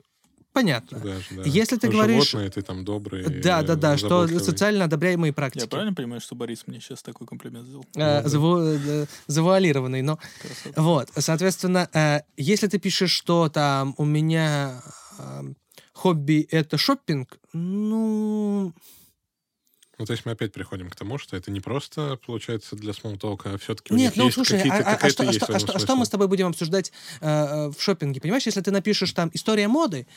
Понятно. Даже, да. Если ты Ну, говоришь- Животные, ты там добрый. Да, да, да, что социально одобряемые практики. Я правильно понимаю, что Борис мне сейчас такой комплимент сделал? Э, Ну да. заву- э, завуалированный, но Красота. вот, соответственно, э, если ты пишешь, что там у меня э, хобби это шоппинг, ну, Ну, то есть мы опять приходим к тому, что это не просто, получается, для смолтолка, а все-таки у Нет, них ну есть слушай, а, какие-то, а- а какая-то что, а что- а что- а мы с тобой будем обсуждать э, э, в шопинге? Понимаешь, если ты напишешь там история моды,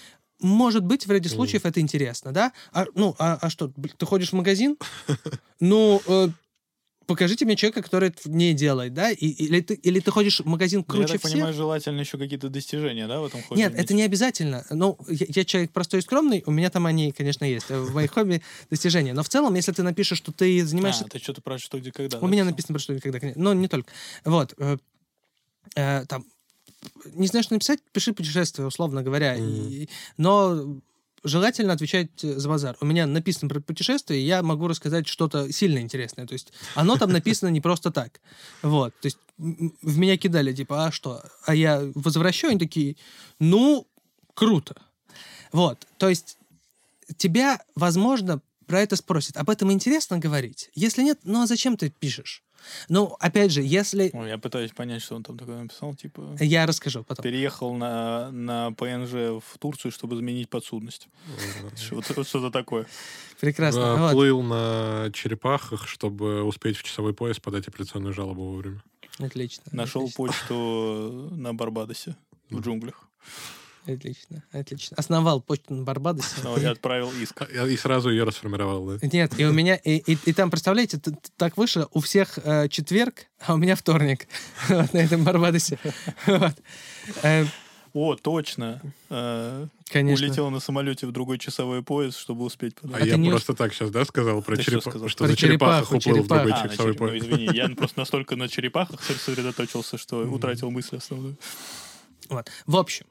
может быть, в ряде случаев это интересно, да? А, ну, а, а что, ты ходишь в магазин? Ну, э, покажите мне человека, который это не делает, да? И- или, ты, или ты ходишь в магазин Я круче так всех? понимаю, желательно еще какие-то достижения, да, в этом хобби Нет, иметь? это не обязательно. Ну, я, я человек простой и скромный, у меня там они, конечно, есть. э, В моих хобби достижения. Но в целом, если ты напишешь, что ты занимаешься А, ты что-то про что, где, когда. У да, меня написано про что никогда, конечно. Но не только. Вот. э, э, там. Не знаю, что написать, пиши путешествие, условно говоря. Мгм. И- но желательно отвечать за базар. У меня написано про путешествие, и я могу рассказать что-то сильно интересное. То есть оно там написано не просто так. Вот. То есть в меня кидали, типа, а что? А я возвращаю, они такие, ну, круто. Вот, то есть тебя, возможно, про это спросят. Об этом интересно говорить? Если нет, ну а зачем ты пишешь? Ну, опять же, если... Ой, я пытаюсь понять, что он там такое написал, типа... Я расскажу потом. Переехал на, на ПНЖ в Турцию, чтобы изменить подсудность. Что-то такое. Прекрасно. Плыл на черепахах, чтобы успеть в часовой пояс подать апелляционную жалобу вовремя. Отлично. Нашел почту на Барбадосе, в джунглях. Отлично, отлично. Основал почту на Барбадосе. Но я отправил иск. А, И сразу ее расформировал, да? Нет, и у меня, и, и- и там, представляете, так вышло, у всех э, четверг, а у меня вторник Вот, на этом Барбадосе. Вот. Э, О, точно. Э, Конечно. Улетел на самолете в другой часовой пояс, чтобы успеть А, подать. ты я не просто так сейчас, да, сказал про что черепаху? сказал? Что Про за черепахах черепаху, уплыл в другой. А, часовой череп- ну, пояс. извини, я просто настолько на черепахах сосредоточился, что утратил мысль основную. Вот. В общем,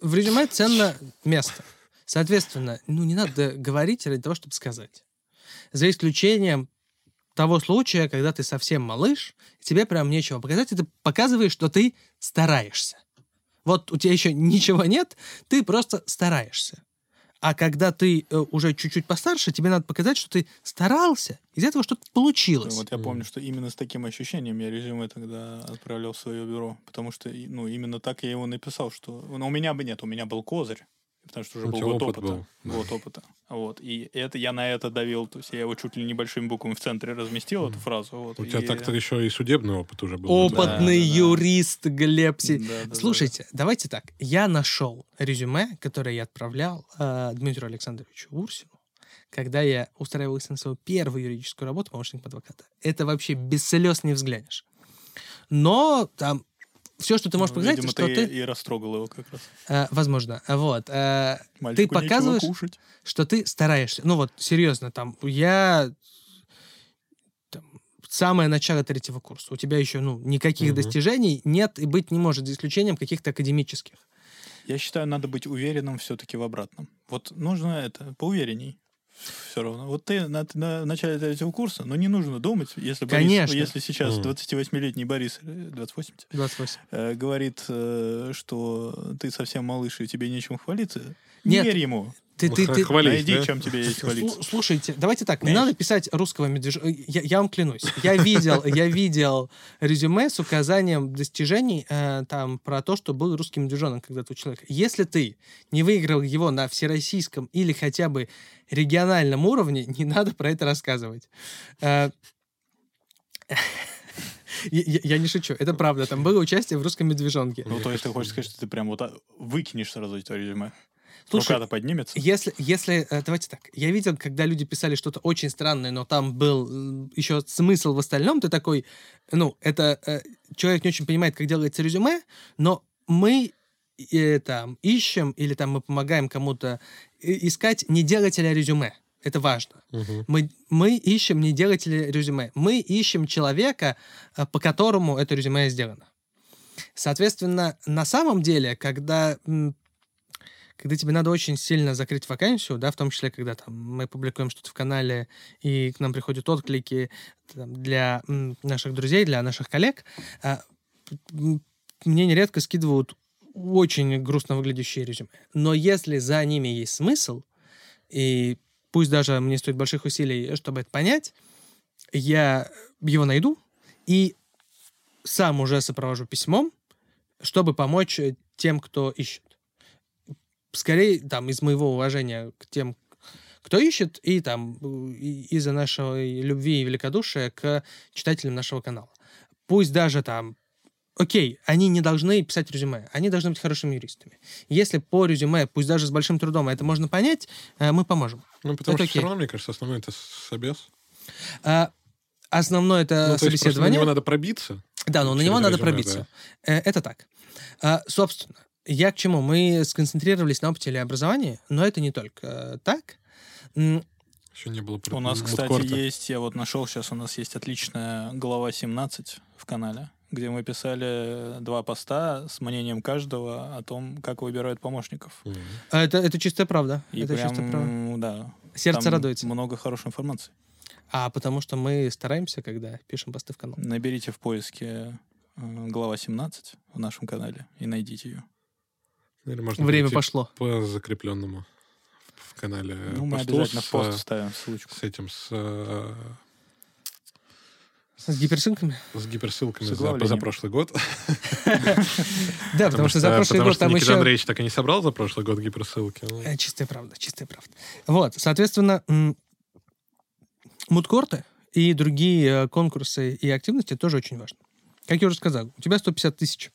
в резюме ценно место. Соответственно, ну не надо говорить ради того, чтобы сказать. За исключением того случая, когда ты совсем малыш, тебе прям нечего показать, и ты показываешь, что ты стараешься. Вот у тебя еще ничего нет, ты просто стараешься. А когда ты э, уже чуть-чуть постарше, тебе надо показать, что ты старался, из этого что-то получилось. Вот я помню, что именно с таким ощущением я резюме тогда отправлял в свое бюро, потому что, ну, именно так я его написал, что... Ну, у меня бы нет, у меня был козырь, потому что уже У был тебя год опыт опыта. был, да. Год опыта. Вот. И это я на это давил, то есть я его чуть ли не большими буквами в центре разместил, эту фразу. Вот, У тебя и- так-то еще и судебный опыт уже был. Опытный Да, да, да. юрист Глеб Си- Да, да, да, Слушайте, давайте так. Я нашел резюме, которое я отправлял э, Дмитрию Александровичу Урсину, когда я устраивался на свою первую юридическую работу помощником адвоката. Это вообще без слез не взглянешь. Но там все, что ты можешь Ну, показать, видимо, что ты, ты... и растрогал его как раз. э, возможно. Вот. э, Мальчику нечего показываешь- кушать. что ты стараешься. Ну вот, серьезно, там, я... там, самое начало третьего курса. У тебя еще, ну, никаких Мгм. достижений нет и быть не может, за исключением каких-то академических. Я считаю, надо быть уверенным все-таки в обратном. Вот нужно это, поуверенней. Все равно. Вот ты на, на начале третьего курса, но не нужно думать, если, Борис- если сейчас Мгм. 28-летний Борис, э, 28 28. э, говорит, э, что ты совсем малыш и тебе нечем хвалиться, Нет. не верь ему. Ты, ты, ты, хвались, Найди, да? чем тебе есть хвалиться. Слу- Слушайте, давайте так, не Конечно. надо писать русского медвежонка. Я, я вам клянусь. Я видел, я видел резюме с указанием достижений э, там про то, что был русский медвежонок когда-то у человека. Если ты не выиграл его на всероссийском или хотя бы региональном уровне, не надо про это рассказывать. Э, Я, я- я не шучу, это правда. Там было участие в русском медвежонке. Ну, то есть ты хочешь сказать, что ты прям вот а- выкинешь сразу это резюме? Слушай, Рука-то поднимется? Если, если, э, давайте так, я видел, когда люди писали что-то очень странное, но там был еще смысл в остальном, ты такой, ну, это э, человек не очень понимает, как делается резюме, но мы э, там ищем или там мы помогаем кому-то искать не делателя резюме. Это важно. Мгм. Мы, мы ищем не делателя резюме. Мы ищем человека, э, по которому это резюме сделано. Соответственно, на самом деле, когда, когда тебе надо очень сильно закрыть вакансию, да, в том числе, когда там, мы публикуем что-то в канале, и к нам приходят отклики там, для наших друзей, для наших коллег, а, мне нередко скидывают очень грустно выглядящие резюме. Но если за ними есть смысл, и пусть даже мне стоит больших усилий, чтобы это понять, я его найду и сам уже сопровожу письмом, чтобы помочь э, тем, кто ищет. Скорее, там, из моего уважения к тем, кто ищет, и там из-за нашей любви и великодушия к читателям нашего канала. Пусть даже там Окей, они не должны писать резюме, они должны быть хорошими юристами. Если по резюме, пусть даже с большим трудом, это можно понять, э, мы поможем. Ну, потому Это что все окей. равно, мне кажется, основной это собес. А, основное это Ну, то есть на собеседование. него надо пробиться. Да, но на через него надо резюме, пробиться. Э, Это так. А, Собственно, я к чему? Мы сконцентрировались на опыте или образовании, но это не только э, так. Еще не было У нас, кстати, мудкорта. есть, я вот нашел сейчас, у нас есть отличная глава 17 в канале, где мы писали два поста с мнением каждого о том, как выбирают помощников. Мгм. а Это, это чистая правда. И это прям, чистая правда. да, Сердце там радуется. много хорошей информации. А потому что мы стараемся, когда пишем посты в канал. Наберите в поиске э, глава 17 в нашем канале и найдите ее. Или можно Время пошло. по закрепленному в канале Ну, мы посту обязательно в с, пост вставим ссылочку. с этим, с, С гиперссылками? с гиперссылками за, за прошлый год. Да, потому что за прошлый год там Никита еще... Андреевич так и не собрал за прошлый год гиперссылки. Ну, Э, Чистая правда, чистая правда. Вот, соответственно, мудкорты и другие э, конкурсы и активности тоже очень важны. Как я уже сказал, у тебя 150 тысяч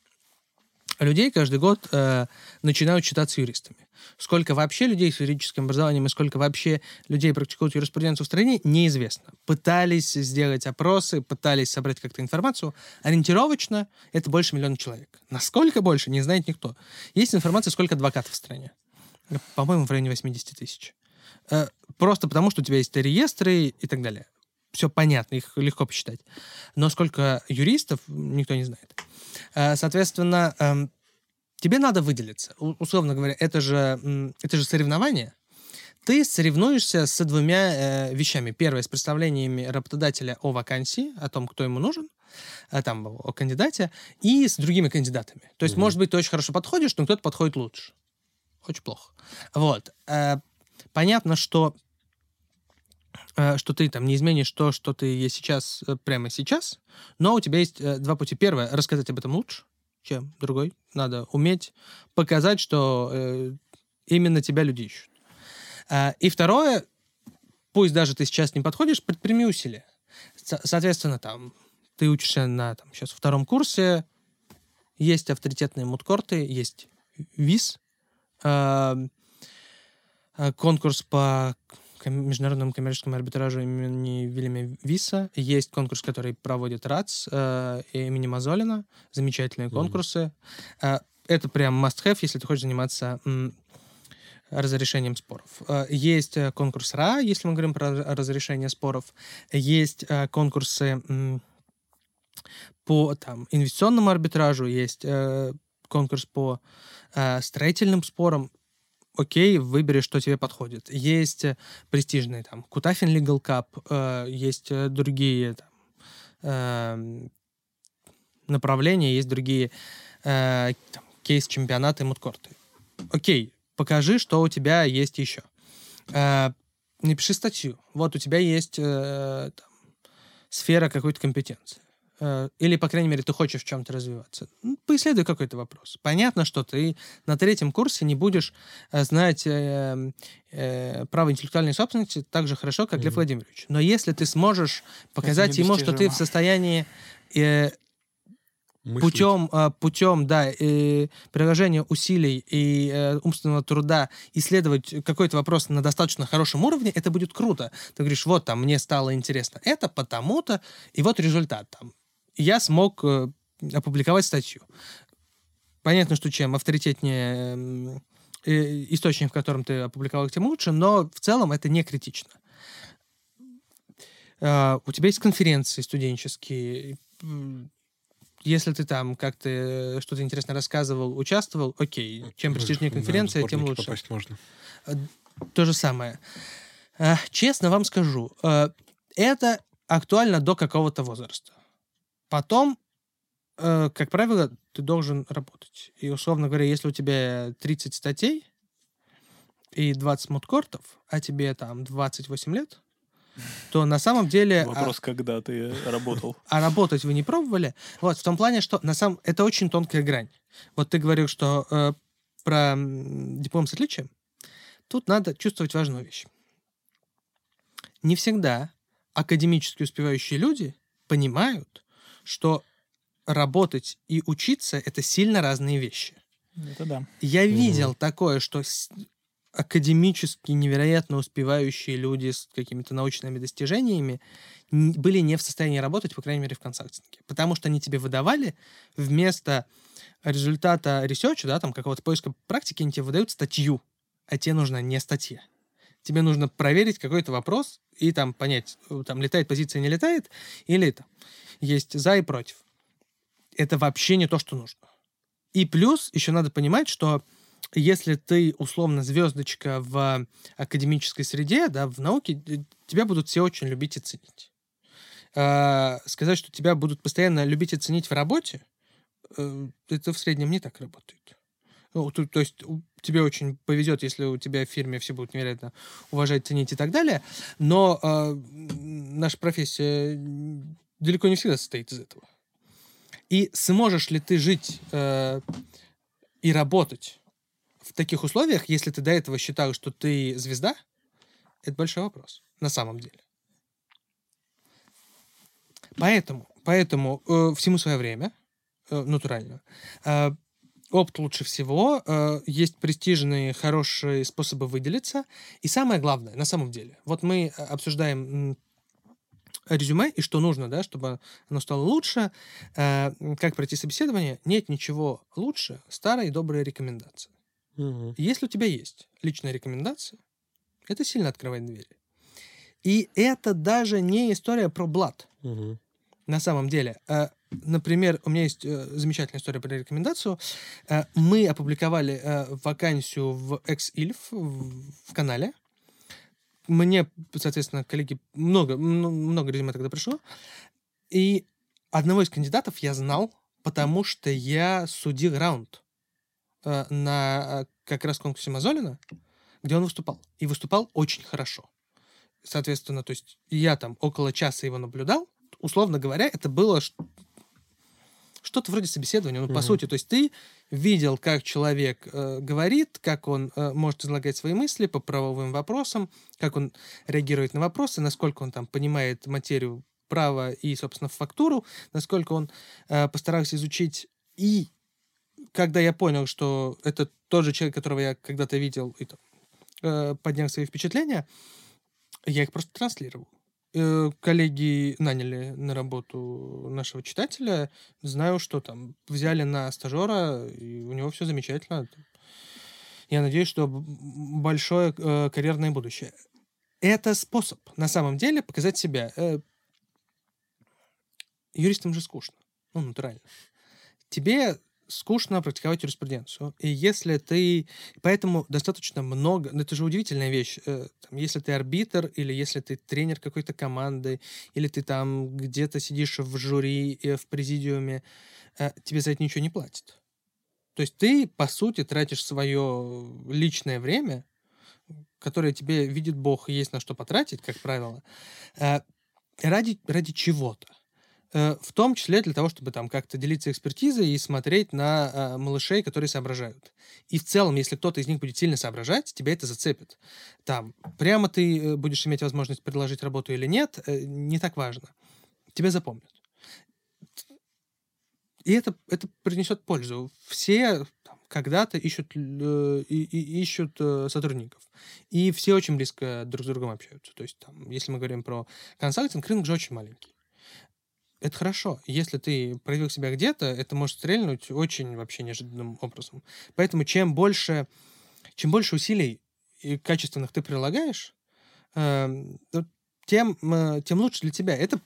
людей каждый год э, начинают считаться юристами. Сколько вообще людей с юридическим образованием и сколько вообще людей практикуют юриспруденцию в стране, неизвестно. Пытались сделать опросы, пытались собрать как-то информацию. Ориентировочно это больше миллиона человек. Насколько больше, не знает никто. Есть информация, сколько адвокатов в стране. По-моему, в районе 80 тысяч. Э, Просто потому, что у тебя есть реестры и так далее. Все понятно, их легко посчитать. Но сколько юристов, никто не знает. Э, Соответственно, эм, тебе надо выделиться. Условно говоря, это же, это же соревнование. Ты соревнуешься с двумя э, вещами. Первое, с представлениями работодателя о вакансии, о том, кто ему нужен, а там о кандидате, и с другими кандидатами. То есть, Мгм. может быть, ты очень хорошо подходишь, но кто-то подходит лучше. Очень плохо. Вот. Э, Понятно, что э, что ты там не изменишь то, что ты есть сейчас, э, прямо сейчас, но у тебя есть э, два пути. Первое — рассказать об этом лучше, чем другой. Надо уметь показать, что э, именно тебя люди ищут. И второе, пусть даже ты сейчас не подходишь, предприми усилия. Со- Соответственно, там, ты учишься на там, сейчас втором курсе, есть авторитетные мудкорты, есть ВИЗ, конкурс по международному коммерческому арбитражу имени Вильяма Виса. Есть конкурс, который проводит РАЦ э, имени Мазолина. Замечательные конкурсы. Э, это прям must-have, если ты хочешь заниматься разрешением споров. Э, Есть э, конкурс РА, если мы говорим про разрешение споров. Есть конкурсы по там, инвестиционному арбитражу, есть конкурс по строительным спорам. Окей, выбери, что тебе подходит. Есть э, престижные там Кутафин Legal Cup, э, есть э, другие там, эм, направления, есть другие э, кейс-чемпионаты, мудкорты. Окей, покажи, что у тебя есть еще. Э, напиши статью. Вот у тебя есть э, там, сфера какой-то компетенции. Э, Или, по крайней мере, ты хочешь в чем-то развиваться. Ну, Поисследуй какой-то вопрос. Понятно, что ты на третьем курсе не будешь э, знать э, э, право интеллектуальной собственности так же хорошо, как Лев Мгм. Владимирович. Но если ты сможешь показать ему, что ты в состоянии э, мыслить. путем, э, путем, да, э, приложения усилий и э, умственного труда исследовать какой-то вопрос на достаточно хорошем уровне, это будет круто. Ты говоришь, вот там мне стало интересно это, потому-то, и вот результат там. Я смог э, опубликовать статью. Понятно, что чем авторитетнее м, э, источник, в котором ты опубликовал, тем лучше, но в целом это не критично. А, У тебя есть конференции студенческие, если ты там как-то что-то интересно рассказывал, участвовал, окей. Чем престижнее да, конференция, в тем лучше. попасть можно. То же самое. А, Честно вам скажу, э, это актуально до какого-то возраста. Потом, э, как правило, ты должен работать. И, условно говоря, если у тебя 30 статей и 20 мудкортов, а тебе там 28 лет, то на самом деле... а, Вопрос, когда ты работал. а работать вы не пробовали. Вот, в том плане, что на самом это очень тонкая грань. Вот ты говорил, что э, про диплом с отличием. Тут надо чувствовать важную вещь. Не всегда академически успевающие люди понимают, что работать и учиться — это сильно разные вещи. Это да. Я видел такое, что академически невероятно успевающие люди с какими-то научными достижениями были не в состоянии работать, по крайней мере, в консалтинге. Потому что они тебе выдавали вместо результата research а, да, там какого-то поиска практики, они тебе выдают статью, а тебе нужна не статья. Тебе нужно проверить какой-то вопрос и там понять, э, там летает позиция, не летает, или там есть за и против. Это вообще не то, что нужно. И плюс еще надо понимать, что если ты условно звездочка в академической среде, да, в науке, э, тебя будут все очень любить и ценить. А, сказать, что тебя будут постоянно любить и ценить в работе, э, это в среднем не так работает. Ну, то, есть тебе очень повезет, если у тебя в фирме все будут невероятно уважать, ценить и так далее. Но э, наша профессия далеко не всегда состоит из этого. И сможешь ли ты жить э, и работать в таких условиях, если ты до этого считал, что ты звезда, это большой вопрос на самом деле. Поэтому, поэтому э, всему свое время, э, натурально. Э, опыт лучше всего, э, есть престижные, хорошие способы выделиться. И самое главное, на самом деле, вот мы э, обсуждаем резюме и что нужно, да, чтобы оно стало лучше, э, как пройти собеседование, нет ничего лучше старой доброй рекомендации. Мгм. Если у тебя есть личная рекомендация, это сильно открывает двери. И это даже не история про блат. Мгм. На самом деле, Э, например, у меня есть э, замечательная история про рекомендацию. Э, Мы опубликовали вакансию в XILF в канале. Мне, соответственно, коллеги, много, много резюме тогда пришло. И одного из кандидатов я знал, потому что я судил раунд на как раз конкурсе Мазолина, где он выступал. И выступал очень хорошо. Соответственно, то есть я там около часа его наблюдал. Условно говоря, это было что-то вроде собеседования, ну, по Мгм. сути. То есть ты видел, как человек э, говорит, как он э, может излагать свои мысли по правовым вопросам, как он реагирует на вопросы, насколько он там понимает материю права и, собственно, фактуру, насколько он э, постарался изучить. И когда я понял, что это тот же человек, которого я когда-то видел, и э, поднял свои впечатления, я их просто транслировал. Э, Коллеги наняли на работу нашего читателя. Знаю, что там взяли на стажера, и у него все замечательно. Я надеюсь, что большое э, карьерное будущее. Это способ, на самом деле, показать себя. Э, Юристам же скучно. Ну, натурально. Тебе скучно практиковать юриспруденцию. И если ты... Поэтому достаточно много... ну, Это же удивительная вещь. э, там, если ты арбитр, или если ты тренер какой-то команды, или ты там где-то сидишь в жюри, э, в президиуме, э, тебе за это ничего не платят. То есть ты, по сути, тратишь свое личное время, которое тебе видит Бог, есть на что потратить, как правило, ради, ради чего-то. Э, В том числе для того, чтобы там как-то делиться экспертизой и смотреть на э, малышей, которые соображают. И в целом, если кто-то из них будет сильно соображать, тебя это зацепит. Там, прямо ты э, будешь иметь возможность предложить работу или нет, э, не так важно. Тебя запомнят. И это, это принесет пользу. Все там, когда-то ищут, э, и- и- ищут э, сотрудников. И все очень близко друг с другом общаются. То есть, там, если мы говорим про консалтинг, рынок же очень маленький. Это хорошо. Если ты проявил себя где-то, это может стрельнуть очень вообще неожиданным образом. Поэтому чем больше, чем больше усилий и качественных ты прилагаешь, эм, тем, э, тем лучше для тебя. Это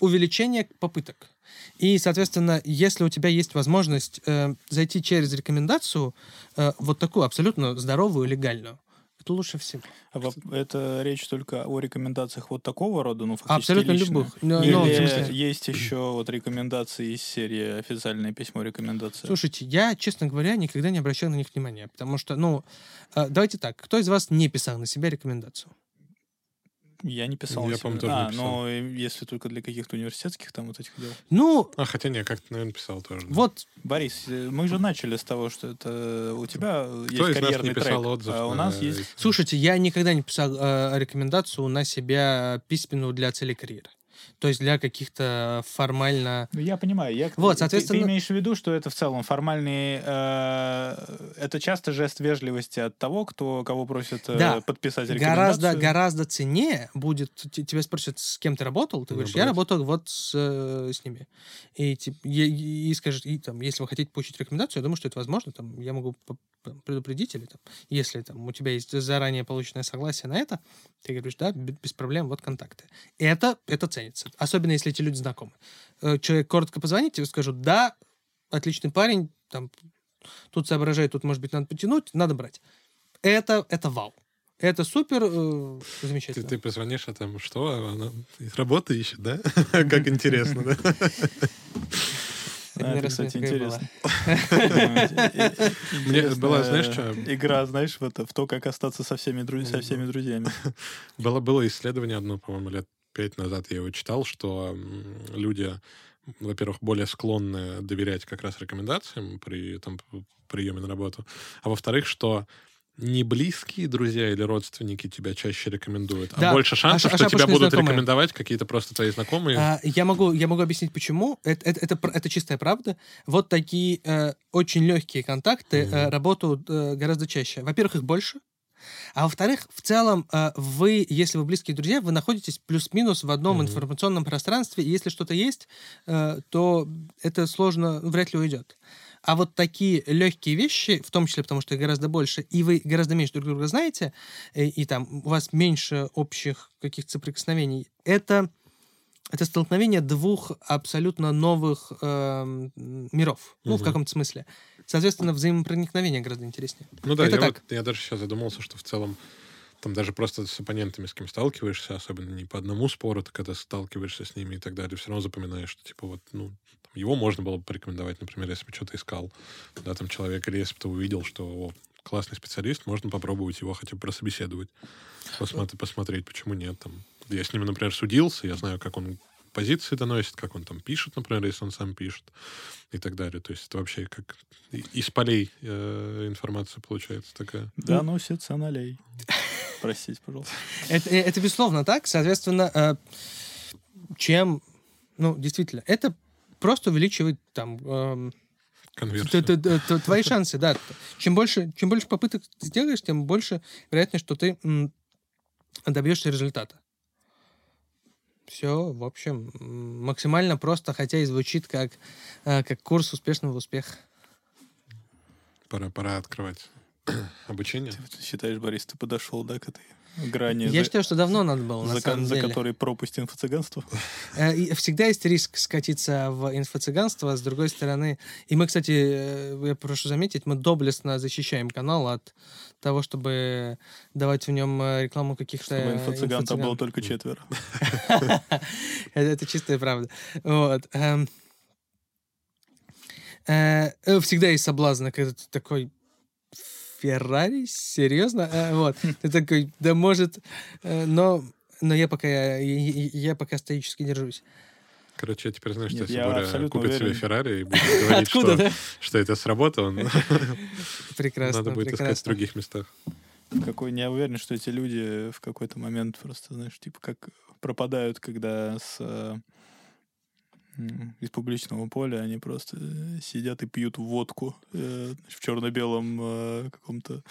увеличение попыток. И, соответственно, если у тебя есть возможность э, зайти через рекомендацию, э, вот такую абсолютно здоровую, легальную, это лучше всего. А Это речь только о рекомендациях вот такого рода, ну, фактически Абсолютно личные? любых. Ну, Или ну, в смысле- есть еще вот рекомендации из серии «Официальное письмо рекомендации»? Слушайте, я, честно говоря, никогда не обращал на них внимания, потому что, ну, э, давайте так, кто из вас не писал на себя рекомендацию? Я не писал. Я, себя. тоже А, не писал. но если только для каких-то университетских там вот этих дел. Ну, А, хотя не, как-то, наверное, писал тоже. да. вот, Борис, э, мы же начали с того, что это у тебя есть Кто нас карьерный трек, отзыв? а у на нас есть... слушайте, я никогда не писал э, рекомендацию на себя письменную для целей карьеры. То есть для каких-то формально... Ну, я понимаю. Я, Вот, ты- соответственно- Ты, имеешь в виду, что это в целом формальный... э, это часто жест вежливости от того, кто, кого просят э, Да. подписать Гораздо, рекомендацию. гораздо ценнее будет, тебя спросят, с кем ты работал, ты говоришь, я работал вот с, э, с ними. И, тип- и, и- скажешь, и, там, если вы хотите получить рекомендацию, я думаю, что это возможно, там, я могу предупредить, или там, если там, у тебя есть заранее полученное согласие на это, ты говоришь, да, без проблем, вот контакты. Это, это ценится, особенно если эти люди знакомы. Э, Человек коротко позвонит, тебе скажут, да, отличный парень, там, тут соображает, тут, может быть, надо потянуть, надо брать. Это, это вау. Это супер э, Ты, замечательно. ты позвонишь, а там что? Она работу ищет, да? Как интересно, да? Это А, раз кстати, интересно. Мне была, знаешь, что? Игра, знаешь, в это, в то, как остаться со всеми, друз- со всеми друзьями. Было, было исследование одно, по-моему, лет пять назад я его читал, что люди, во-первых, более склонны доверять как раз рекомендациям при там, приеме на работу, а во-вторых, что не близкие друзья или родственники тебя чаще рекомендуют, Да. а больше шансов, А что ша- тебя будут знакомые. рекомендовать какие-то просто твои знакомые. А, я, могу, я могу объяснить, почему. Это, это, это, это чистая правда. Вот такие э, очень легкие контакты э, Мгм. работают э, гораздо чаще. Во-первых, их больше. А во-вторых, в целом, э, вы, если вы близкие друзья, вы находитесь плюс-минус в одном Мгм. информационном пространстве, и если что-то есть, э, то это сложно, вряд ли уйдет. А вот такие легкие вещи, в том числе потому, что их гораздо больше, и вы гораздо меньше друг друга знаете, и, и там у вас меньше общих каких-то соприкосновений, это, это столкновение двух абсолютно новых эм, миров. Ну, в каком-то смысле. Соответственно, взаимопроникновение гораздо интереснее. Ну да, Это я, так. вот- я даже сейчас задумался, что в целом там даже просто с оппонентами, с кем сталкиваешься, особенно не по одному спору, ты когда сталкиваешься с ними и так далее, все равно запоминаешь, что типа вот, ну, там, его можно было бы порекомендовать, например, если бы что-то искал, да, там человек, или если бы ты увидел, что о, классный специалист, можно попробовать его хотя бы прособеседовать, посмотри, посмотреть, почему нет. Там. Я с ним, например, судился, я знаю, как он позиции доносит, как он там пишет, например, если он сам пишет и так далее. То есть это вообще как из полей э, информация получается такая. Доносится налей. Простите, пожалуйста. Это, э, это безусловно так. Соответственно, э, чем, ну, действительно, это просто увеличивает там эм, твои шансы, да. Чем больше, чем больше попыток ты сделаешь, тем больше вероятность, что ты добьешься результата. Все, в общем, максимально просто, хотя и звучит как, э, как курс успешного успеха. Пора, пора открывать обучение. Ты считаешь, Борис, ты подошел, да, к этой грани, Я за, считаю, что давно надо было, за, самом за деле. которой пропасть инфо-цыганства? Э, Всегда есть риск скатиться в инфо-цыганство, с другой стороны... И мы, кстати, э, я прошу заметить, мы доблестно защищаем канал от того, чтобы давать в нем э, рекламу каких-то Чтобы инфо-цыган там было только четверо. Это чистая правда. Вот. эм. Всегда есть соблазн, когда ты такой... Феррари? Серьезно? Э, Вот. Ты такой, да может... э, Но, но я пока, я, я- пока стоически держусь. Короче, я теперь знаю, что Нет, если я Боря купит себе уверен. Феррари и будет говорить, Откуда, что, да? что это сработало, он- Прекрасно, надо будет искать в прекрасно. других местах. Какой не уверен, что эти люди в какой-то момент просто, знаешь, типа как пропадают, когда с э, из публичного поля они просто э, сидят и пьют водку э, в черно-белом э, каком-то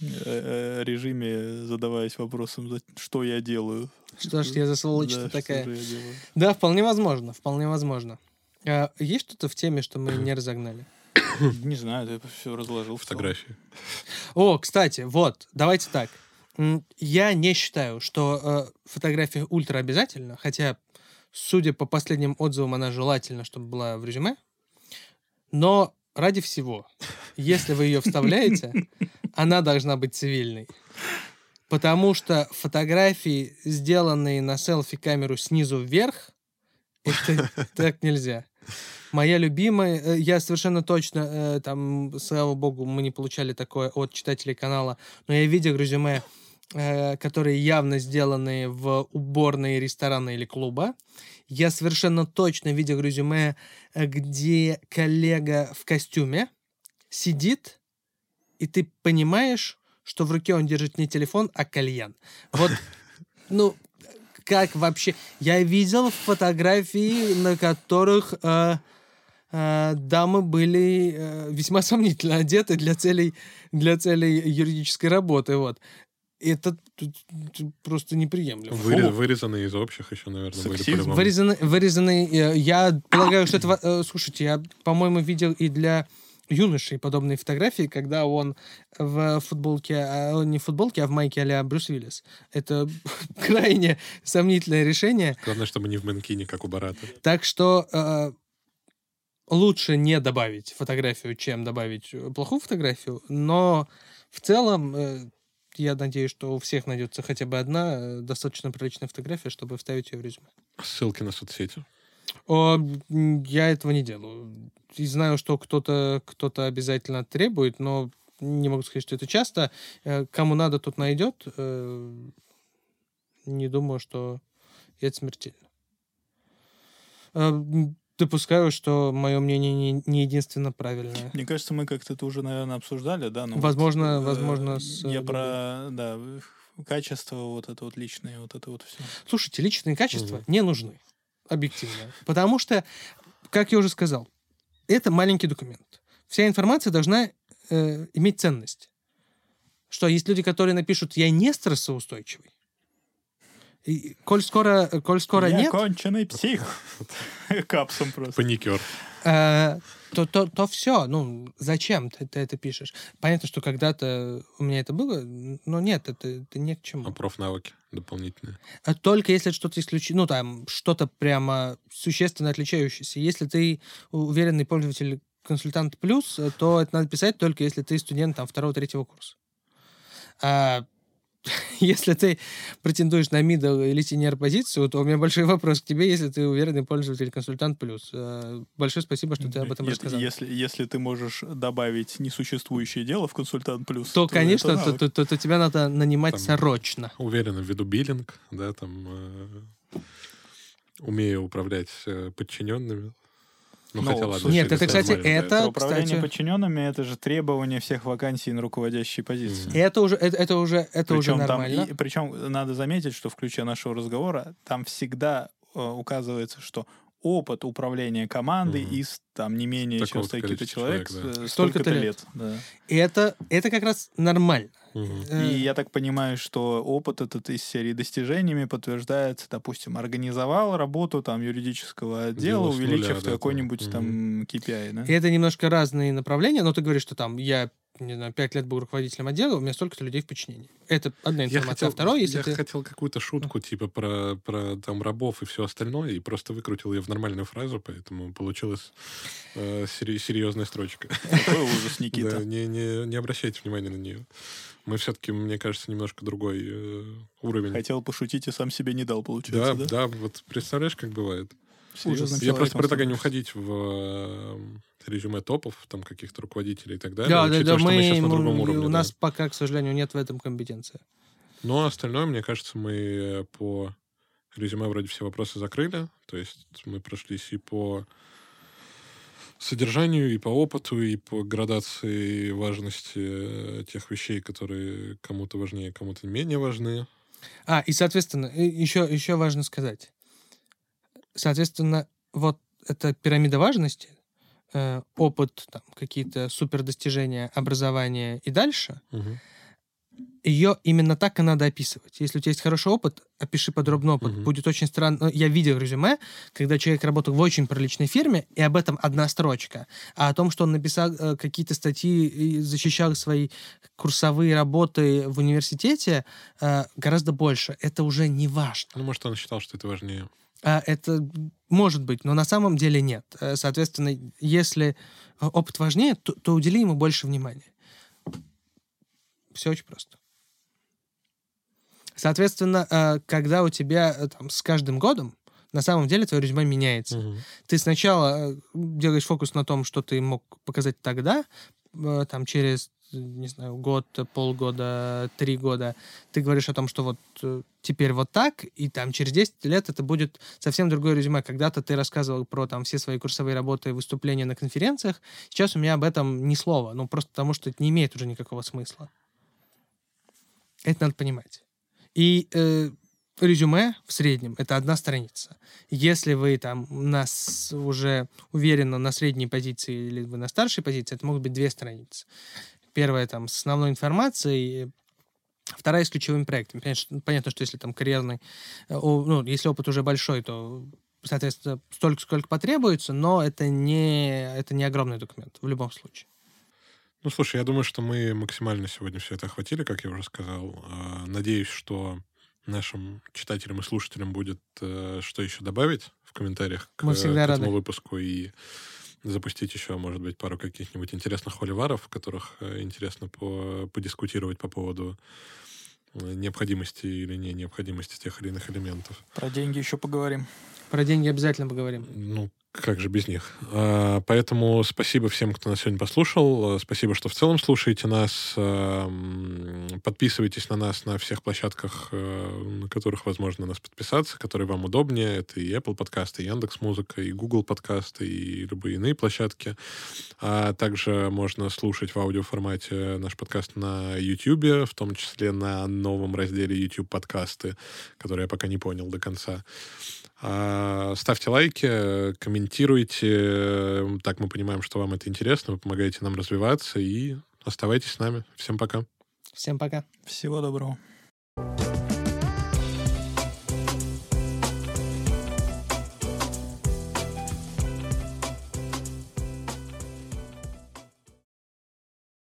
э, э, режиме, задаваясь вопросом, «За- что я делаю. Что ж я за сволочь Да, что такая? же я делаю? Да, вполне возможно, вполне возможно. А, есть что-то в теме, что мы не разогнали? Не знаю, ты все разложил. Фотографии. О, кстати, вот, давайте так. Я не считаю, что э, фотография ультра обязательно, хотя, судя по последним отзывам, она желательно, чтобы была в резюме. Но ради всего, если вы ее вставляете, она должна быть цивильной. Потому что фотографии, сделанные на селфи-камеру снизу вверх, это так нельзя. Моя любимая, э, я совершенно точно, э, там, слава богу, мы не получали такое от читателей канала, но я видел резюме, которые явно сделаны в уборной ресторана или клуба. Я совершенно точно видел резюме, э, где коллега в костюме сидит, и ты понимаешь, что в руке он держит не телефон, а кальян. Вот, ну, как вообще? Я видел фотографии, на которых э, э, дамы были э, весьма сомнительно одеты для целей, для целей юридической работы. Вот. Это просто неприемлемо. Выре- Вырезанные из общих еще, наверное, были Сексизм. по-любому. Вырезанный, вырезанный, э, я полагаю, что это... э, Слушайте, я, по-моему, видел и для юношей подобные фотографии, когда он в футболке, а, не в футболке, а в майке а Брюс Уиллис. Это крайне сомнительное решение. Главное, чтобы не в манкине, как у Барата. Так что э, лучше не добавить фотографию, чем добавить плохую фотографию. Но в целом э, я надеюсь, что у всех найдется хотя бы одна э, достаточно приличная фотография, чтобы вставить ее в резюме. Ссылки на соцсети. О, я этого не делаю. И знаю, что кто-то кто обязательно требует, но не могу сказать, что это часто. Э, Кому надо, тот найдет. Э, Не думаю, что это смертельно. Э, Допускаю, что мое мнение не- не единственно правильное. Мне кажется, мы как-то это уже, наверное, обсуждали, да? Ну, вот, Возможно, э, возможно, с, Я э, про, да, качество, вот это вот личное, вот это вот все. Слушайте, личные качества Мгм. не нужны. Объективно. Потому что, как я уже сказал, это маленький документ. Вся информация должна э, иметь ценность. Что есть люди, которые напишут, я не стрессоустойчивый. И коль скоро, коль скоро я нет, конченый псих. Капсом просто. Паникер. э, то, то, то все. Ну, зачем ты, ты это пишешь? Понятно, что когда-то у меня это было, но нет, это, это не к чему. А профнавыки дополнительные. А Только если что-то исключить, ну там что-то прямо существенно отличающееся. Если ты уверенный пользователь консультант плюс, э, то это надо писать только если ты студент там второго-третьего курса. А если ты претендуешь на middle или senior позицию, то у меня большой вопрос к тебе, если ты уверенный пользователь консультант плюс. Э, Большое спасибо, что ты об этом Если- рассказал. Если, если ты можешь добавить несуществующее дело в консультант плюс, То, это конечно, то, то- то- то тебя надо нанимать Там- срочно. Уверенно введу биллинг, да, там э, умею управлять э, подчиненными. Ну, Ну, хотя ладно. слушай, Нет, это это, кстати, да. это, Управление кстати, подчиненными это же требование всех вакансий на руководящие позиции. это уже, это, это уже, это уже Причем, там, нормально. и- причем надо заметить, что в ключе нашего разговора там всегда э, указывается, что опыт управления командой Мгм. из там не менее чем Такого-то столько-то человек, человек, да. э, Столько-то столько-то лет. лет. да. И это, это как раз нормально. Э, И я так понимаю, что опыт этот из серии достижениями подтверждается, допустим, организовал работу там юридического отдела, увеличив какой-нибудь там KPI, да? И это немножко разные направления, но ты говоришь, что там я, не знаю, пять лет был руководителем отдела, у меня столько-то людей в подчинении. Это одна Я информация. хотел, а второе, если я ты... хотел какую-то шутку, типа, про, про там рабов и все остальное, и просто выкрутил ее в нормальную фразу, поэтому получилась э, серьезная строчка. Какой ужас, Никита. Да, не, не, не обращайте внимания на нее. Мы все-таки, мне кажется, немножко другой э, уровень. Хотел пошутить и сам себе не дал, да, получается, да, да? вот представляешь, как бывает. Серьезным Я просто предлагаю не уходить в э, резюме топов, там каких-то руководителей и так далее. Да, да, учитывая, да, что мы, мы, сейчас на мы- другом уровне. у да. нас пока, к сожалению, нет в этом компетенции. Но остальное, мне кажется, мы э, по резюме вроде все вопросы закрыли. То есть мы прошлись и по содержанию, и по опыту, и по градации важности э, тех вещей, которые кому-то важнее, кому-то менее важны. А, и, соответственно, еще, еще важно сказать. Соответственно, вот эта пирамида важности, э, опыт, там, какие-то супердостижения, образование и дальше, Мгм. ее именно так и надо описывать. Если у тебя есть хороший опыт, опиши подробно опыт. Мгм. Будет очень странно. Ну, Я видел резюме, когда человек работал в очень приличной фирме, и об этом одна строчка. А о том, что он написал э, какие-то статьи и защищал свои курсовые работы в университете, э, гораздо больше. Это уже не важно. Ну, может, он считал, что это важнее. А это может быть, но на самом деле нет. Э, Соответственно, если э, опыт важнее, то, то удели ему больше внимания. Все очень просто. Соответственно, э, когда у тебя там, с каждым годом на самом деле твое резюме меняется. Мгм. Ты сначала делаешь фокус на том, что ты мог показать тогда, там через, не знаю, год, полгода, три года. Ты говоришь о том, что вот э, теперь вот так, и там через 10 лет это будет совсем другое резюме. Когда-то ты рассказывал про там все свои курсовые работы, выступления на конференциях. Сейчас у меня об этом ни слова. Ну, просто потому что это не имеет уже никакого смысла. Это надо понимать. И э, резюме в среднем это одна страница. Если вы там нас уже уверенно на средней позиции или вы на старшей позиции, это могут быть две страницы. Первая там с основной информацией, вторая с ключевым проектом. Понятно, понятно, что если там карьерный, э, ну, если опыт уже большой, то соответственно, столько, сколько потребуется, но это не, это не огромный документ в любом случае. Ну, слушай, я думаю, что мы максимально сегодня все это охватили, как я уже сказал. А, Надеюсь, что нашим читателям и слушателям будет э, что еще добавить в комментариях к, Мы всегда к этому рады. выпуску и запустить еще, может быть, пару каких-нибудь интересных холиваров, в которых э, интересно по- подискутировать по поводу необходимости или не необходимости тех или иных элементов. Про деньги еще поговорим. Про деньги обязательно поговорим. Ну, как же без них? А, поэтому спасибо всем, кто нас сегодня послушал. Спасибо, что в целом слушаете нас. Подписывайтесь на нас на всех площадках, э, на которых возможно нас подписаться, которые вам удобнее. Это и Apple подкасты, и Яндекс Музыка, и Google подкасты, и любые иные площадки. А также можно слушать в аудиоформате наш подкаст на YouTube, в том числе на новом разделе YouTube подкасты, который я пока не понял до конца. А, ставьте лайки, комментируйте. Так мы понимаем, что вам это интересно. Вы помогаете нам развиваться. И оставайтесь с нами. Всем пока. Всем пока. Всего доброго.